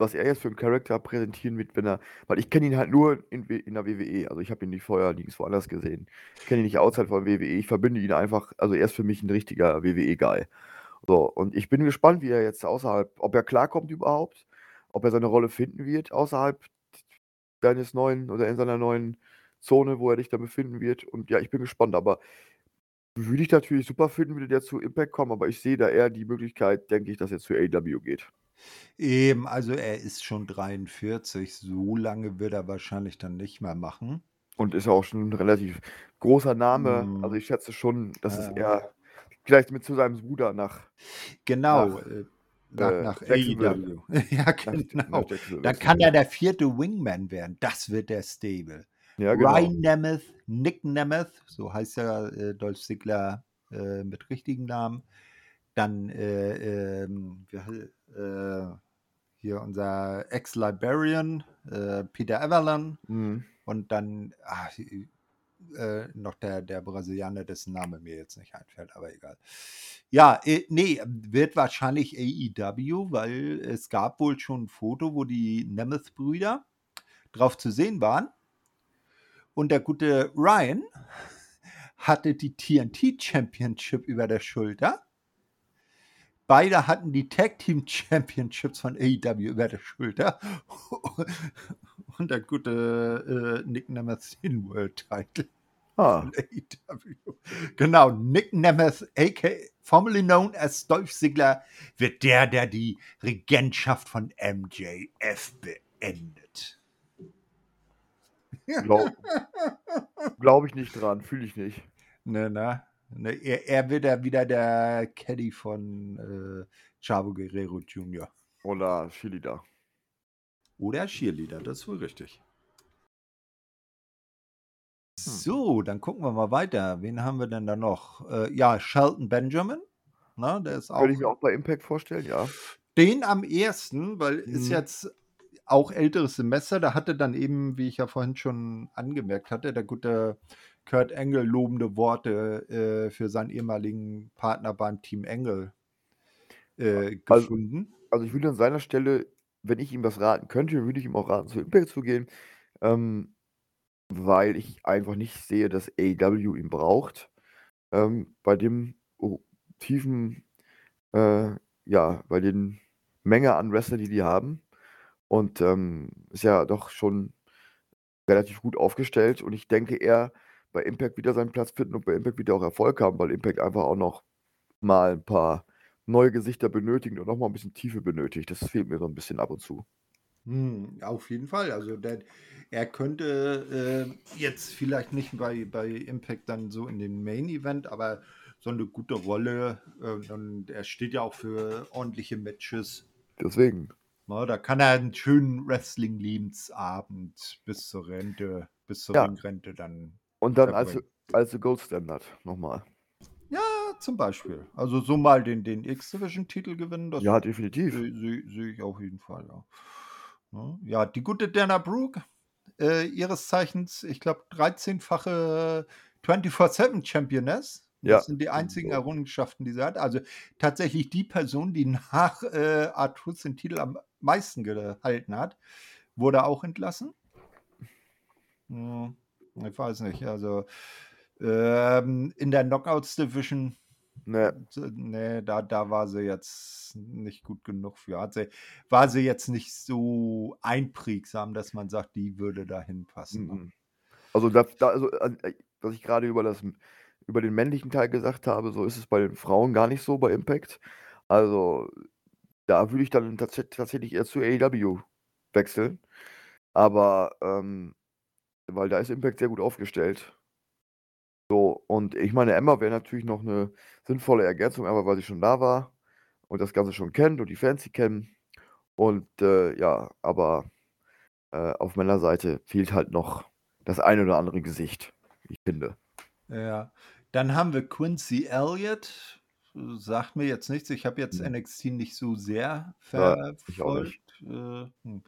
was er jetzt für 'n Charakter präsentieren wird, wenn er weil ich kenne ihn halt nur in in der WWE. Also, ich habe ihn nicht vorher nirgendswo anders gesehen. Ich kenne ihn nicht outside von WWE. Ich verbinde ihn einfach also, er ist für mich 'n richtiger WWE-Guy. So, und ich bin gespannt, wie er jetzt außerhalb ob er klarkommt überhaupt, ob er seine Rolle finden wird außerhalb seines neuen oder in seiner neuen Zone, wo er dich dann befinden wird. Und ja, ich bin gespannt, aber würde ich natürlich super finden, würde der zu Impact kommen, aber ich sehe da eher die Möglichkeit, denke ich, dass er zu AEW geht. Eben, also er ist schon 43, so lange wird er wahrscheinlich dann nicht mehr machen. Und ist auch schon 'n relativ großer Name. Also, Mhm. ich schätze schon, dass es Ja. eher vielleicht mit zu seinem Bruder nach Genau, nach, äh, nach äh, nach AEW. [LAUGHS] Ja, genau. nach Dann kann er der vierte Wingman werden. Das wird der Stable. Ja, genau. Ryan Nemeth, Nick Nemeth, so heißt ja äh, Dolph Ziggler äh, mit richtigen Namen. Dann äh, ähm, hei- äh, hier unser Ex-Librarian, äh, Peter Everland. Mhm. Und dann ah, äh, noch der, der Brasilianer, dessen Name mir jetzt nicht einfällt, aber egal. Ja, nee, wird wahrscheinlich AEW, weil es gab wohl schon ein Foto, wo die Nemeth-Brüder drauf zu sehen waren. Und der gute Ryan hatte die TNT Championship über der Schulter. Beide hatten die Tag Team Championships von AEW über der Schulter. [LAUGHS] Und der gute äh, Nick Nemeth den World Title Ah. von AEW. Genau, Nick Nemeth, aka formerly known as Dolph Ziggler, wird der, der die Regentschaft von MJF beendet. Glau [LAUGHS] Glaube ich nicht dran, fühle ich nicht. Ne, ne? ne er, er wird ja wieder der Caddy von äh, Chavo Guerrero Jr. Oder Cheerleader. Oder Cheerleader, das ist wohl richtig. Hm. So, dann gucken wir mal weiter. Wen haben wir denn da noch? Äh, ja, Shelton Benjamin. Na, der ist auch. Könnte ich mir auch bei Impact vorstellen, ja. Den am ersten, weil ist Mhm. jetzt auch älteres Semester. Da hatte dann eben, wie ich ja vorhin schon angemerkt hatte, der gute Kurt Engel lobende Worte äh, für seinen ehemaligen Partner beim Team Engel äh, Also gefunden. also, ich würde an seiner Stelle, wenn ich ihm was raten könnte, würde ich ihm auch raten, zu Impact zu gehen, ähm, weil ich einfach nicht sehe, dass AEW ihn braucht. Ähm, bei dem oh, tiefen äh, ja, bei den Menge an Wrestlern, die die haben. Und, ähm, ist ja doch schon relativ gut aufgestellt. Und ich denke, er bei Impact wieder seinen Platz finden und bei Impact wieder auch Erfolg haben, weil Impact einfach auch noch mal 'n paar neue Gesichter benötigt und noch mal 'n bisschen Tiefe benötigt. Das fehlt mir so 'n bisschen ab und zu. Hm, auf jeden Fall. Also der, er könnte äh, jetzt vielleicht nicht bei, bei Impact dann so in den Main Event, aber so eine gute Rolle. Äh, und er steht ja auch für ordentliche Matches. Deswegen. Na, da kann er einen schönen Wrestling-Lebensabend bis zur Rente, bis zur Ja. Rente dann. Und dann als, verbringen. als Gold Standard nochmal. Ja, zum Beispiel. Also so mal den, den X-Division-Titel gewinnen, das Ja, definitiv. sehe seh, ich auf jeden Fall. Ja, Ne? ja die gute Dana Brooke, äh, ihres Zeichens, ich glaube, 13-fache 24-7-Championess. Ja. Das sind die einzigen Errungenschaften, die sie hat. Also tatsächlich die Person, die nach äh, Artus den Titel am meisten gehalten hat, wurde auch entlassen. Hm, ich weiß nicht. Also ähm, in der Knockouts Division Ne, Nee, da, da war sie jetzt nicht gut genug für. Hat sie, war sie jetzt nicht so einprägsam, dass man sagt, die würde da hinpassen. ne? mhm. Also, da, da, also äh, was ich gerade über, das, über den männlichen Teil gesagt habe, so ist es bei den Frauen gar nicht so bei Impact. Also, da würde ich dann tats tatsächlich eher zu AEW wechseln. Aber, ähm, weil da ist Impact sehr gut aufgestellt. So, und ich meine, Emma wäre natürlich noch eine sinnvolle Ergänzung, aber weil sie schon da war und das Ganze schon kennt und die Fans sie kennen. Und äh, ja, aber äh, auf meiner Seite fehlt halt noch das eine oder andere Gesicht, ich finde. Ja. Dann haben wir Quincy Elliott. Sagt mir jetzt nichts. Ich habe jetzt Hm. NXT nicht so sehr verfolgt. Äh, hm.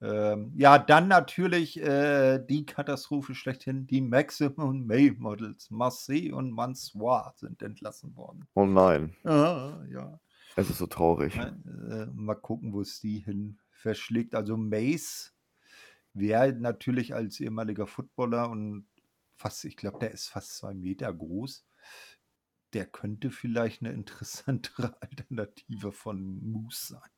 ähm, ja, dann natürlich äh, die Katastrophe schlechthin. Die Maximum [LAUGHS] Male Models Marseille und Mansoir sind entlassen worden. Oh nein, Ah, ja. es ist so traurig. Äh, mal gucken, wo es die hin verschlägt. Also Mace wäre natürlich als ehemaliger Footballer und fast, ich glaube, der ist fast zwei Meter groß. Der könnte vielleicht eine interessantere [LAUGHS] Alternative von Moose sein.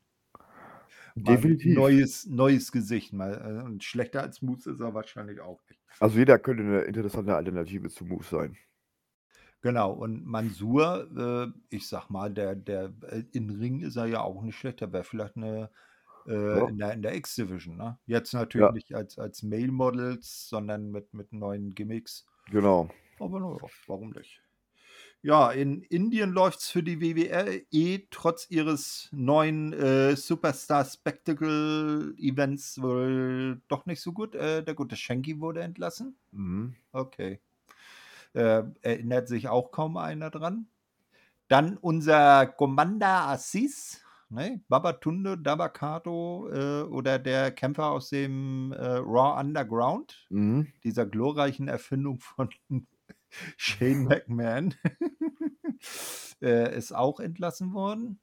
Mal Definitiv. Neues, neues Gesicht mal. äh, Und schlechter als Moose ist er wahrscheinlich auch nicht. Also jeder könnte eine interessante Alternative zu Moose sein. Genau, und Mansur, äh, ich sag mal, der, der äh, in Ring ist er ja auch nicht schlecht. Der wäre vielleicht eine äh, Ja. in der, in der X-Division, ne? Jetzt natürlich Ja. nicht als, als Male Models, sondern mit, mit neuen Gimmicks. Genau. Aber naja, warum nicht? Ja, in Indien läuft es für die WWE eh trotz ihres neuen äh, Superstar Spectacle Events wohl doch nicht so gut. Äh, der gute Shanky wurde entlassen. Mhm. Okay. Äh, erinnert sich auch kaum einer dran. Dann unser Commander Assis, ne? Babatunde, Dabakato äh, oder der Kämpfer aus dem äh, Raw Underground, Mhm. dieser glorreichen Erfindung von Shane McMahon, [LAUGHS] äh, ist auch entlassen worden.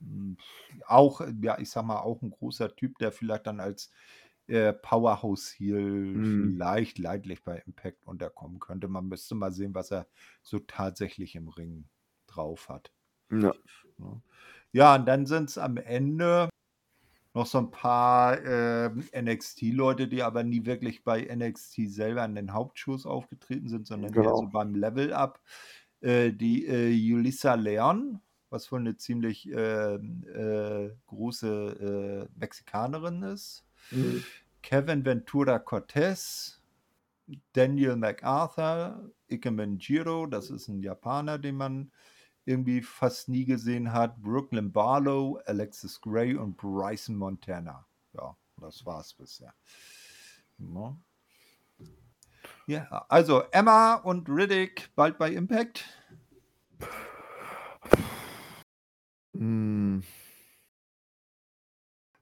Hm, Auch, ja, ich sag mal, auch ein großer Typ, der vielleicht dann als äh, Powerhouse Heel Mhm. vielleicht leidlich bei Impact unterkommen könnte. Man müsste mal sehen, was er so tatsächlich im Ring drauf hat. Ja. Ja, und dann sind es am Ende noch so ein paar ähm, NXT-Leute, die aber nie wirklich bei NXT selber an den Hauptshows aufgetreten sind, sondern eher Genau. so beim Level-Up. Äh, die äh, Julissa Leon, was wohl eine ziemlich ähm, äh, große äh, Mexikanerin ist. Mhm. Kevin Ventura Cortez, Daniel MacArthur, Ikemen Jiro, das ist ein Japaner, den man irgendwie fast nie gesehen hat. Brooklyn Barlow, Alexis Gray und Bryson Montana. Ja, das war's bisher. Ja. Ja, also Emma und Riddick bald bei Impact. Mhm.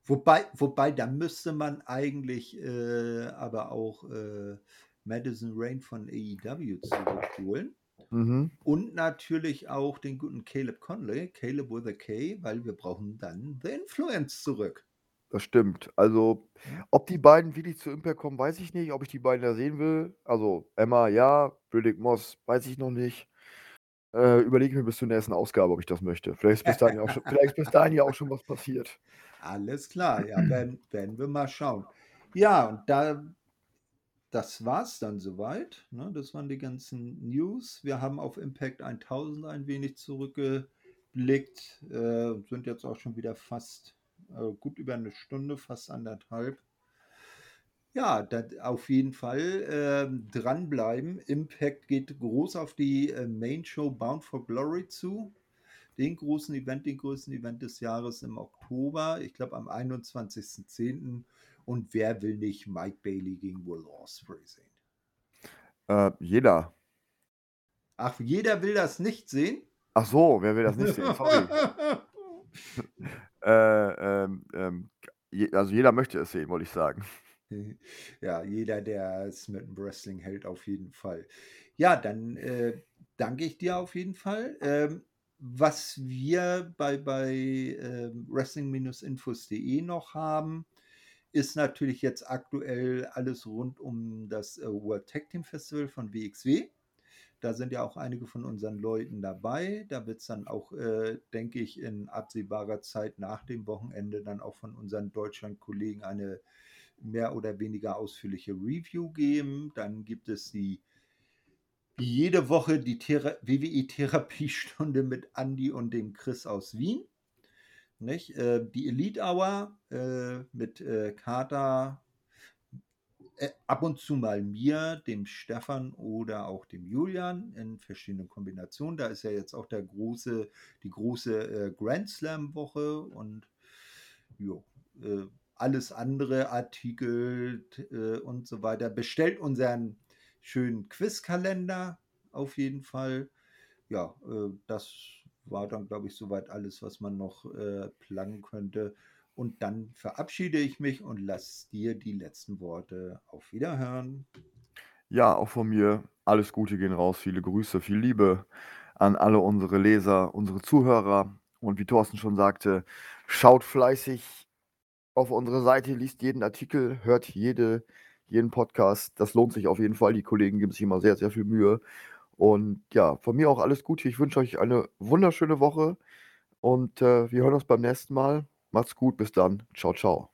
Wobei, wobei, da müsste man eigentlich äh, aber auch äh, Madison Rain von AEW zurückholen. Mhm. Und natürlich auch den guten Caleb Conley, Caleb with a K, weil wir brauchen dann The Influence zurück. Das stimmt. Also, ob die beiden wirklich zu Impact kommen, weiß ich nicht. Ob ich die beiden da sehen will. Also, Emma, ja. Riddick Moss, weiß ich noch nicht. Äh, überlege ich mir bis zur nächsten Ausgabe, ob ich das möchte. Vielleicht ist bis dahin ja auch schon, [LAUGHS] vielleicht bis dahin ja auch schon was passiert. Alles klar, ja, [CLEARS THROAT] werden, werden wir mal schauen. Ja, und da, das war's dann soweit. Ne? Das waren die ganzen News. Wir haben auf Impact 1000 ein wenig zurückgeblickt, äh, sind jetzt auch schon wieder fast äh, gut über eine Stunde, fast anderthalb. Ja, auf jeden Fall ähm, dranbleiben. Impact geht groß auf die äh, Main Show Bound for Glory zu. Den großen Event, den größten Event des Jahres im Oktober. Ich glaube am 21.10. Und wer will nicht Mike Bailey gegen Will Ospreay sehen? Äh, jeder. Ach, jeder will das nicht sehen? Ach so, wer will das nicht sehen? Sorry. [LAUGHS] äh, ähm, ähm, je, also jeder möchte es sehen, wollte ich sagen. Ja, jeder, der es mit dem Wrestling hält, auf jeden Fall. Ja, dann äh, danke ich dir auf jeden Fall. Ähm, was wir bei, bei ähm, wrestling-infos.de noch haben, ist natürlich jetzt aktuell alles rund um das äh, World Tag Team Festival von WXW. Da sind ja auch einige von unseren Leuten dabei. Da wird es dann auch, äh, denke ich, in absehbarer Zeit nach dem Wochenende dann auch von unseren Deutschland-Kollegen eine mehr oder weniger ausführliche Review geben. Dann gibt es die jede Woche die Thera WWE-Therapiestunde mit Andy und dem Chris aus Wien. Nicht? Äh, die Elite Hour äh, mit äh, Kater, äh, ab und zu mal mir, dem Stefan oder auch dem Julian in verschiedenen Kombinationen. Da ist ja jetzt auch der große, die große äh, Grand Slam Woche und jo, äh, alles andere, Artikel äh, und so weiter. Bestellt unseren schönen Quizkalender auf jeden Fall. Ja, das war dann, glaube ich, soweit alles, was man noch äh, planen könnte. Und dann verabschiede ich mich und lasse dir die letzten Worte auf Wiederhören. Ja, auch von mir alles Gute gehen raus, viele Grüße, viel Liebe an alle unsere Leser, unsere Zuhörer. Und wie Thorsten schon sagte, schaut fleißig auf unsere Seite, liest jeden Artikel, hört jede, jeden Podcast. Das lohnt sich auf jeden Fall. Die Kollegen geben sich immer sehr, sehr viel Mühe. Und ja, von mir auch alles Gute. Ich wünsche euch eine wunderschöne Woche und äh, wir hören uns beim nächsten Mal. Macht's gut, bis dann. Ciao, ciao.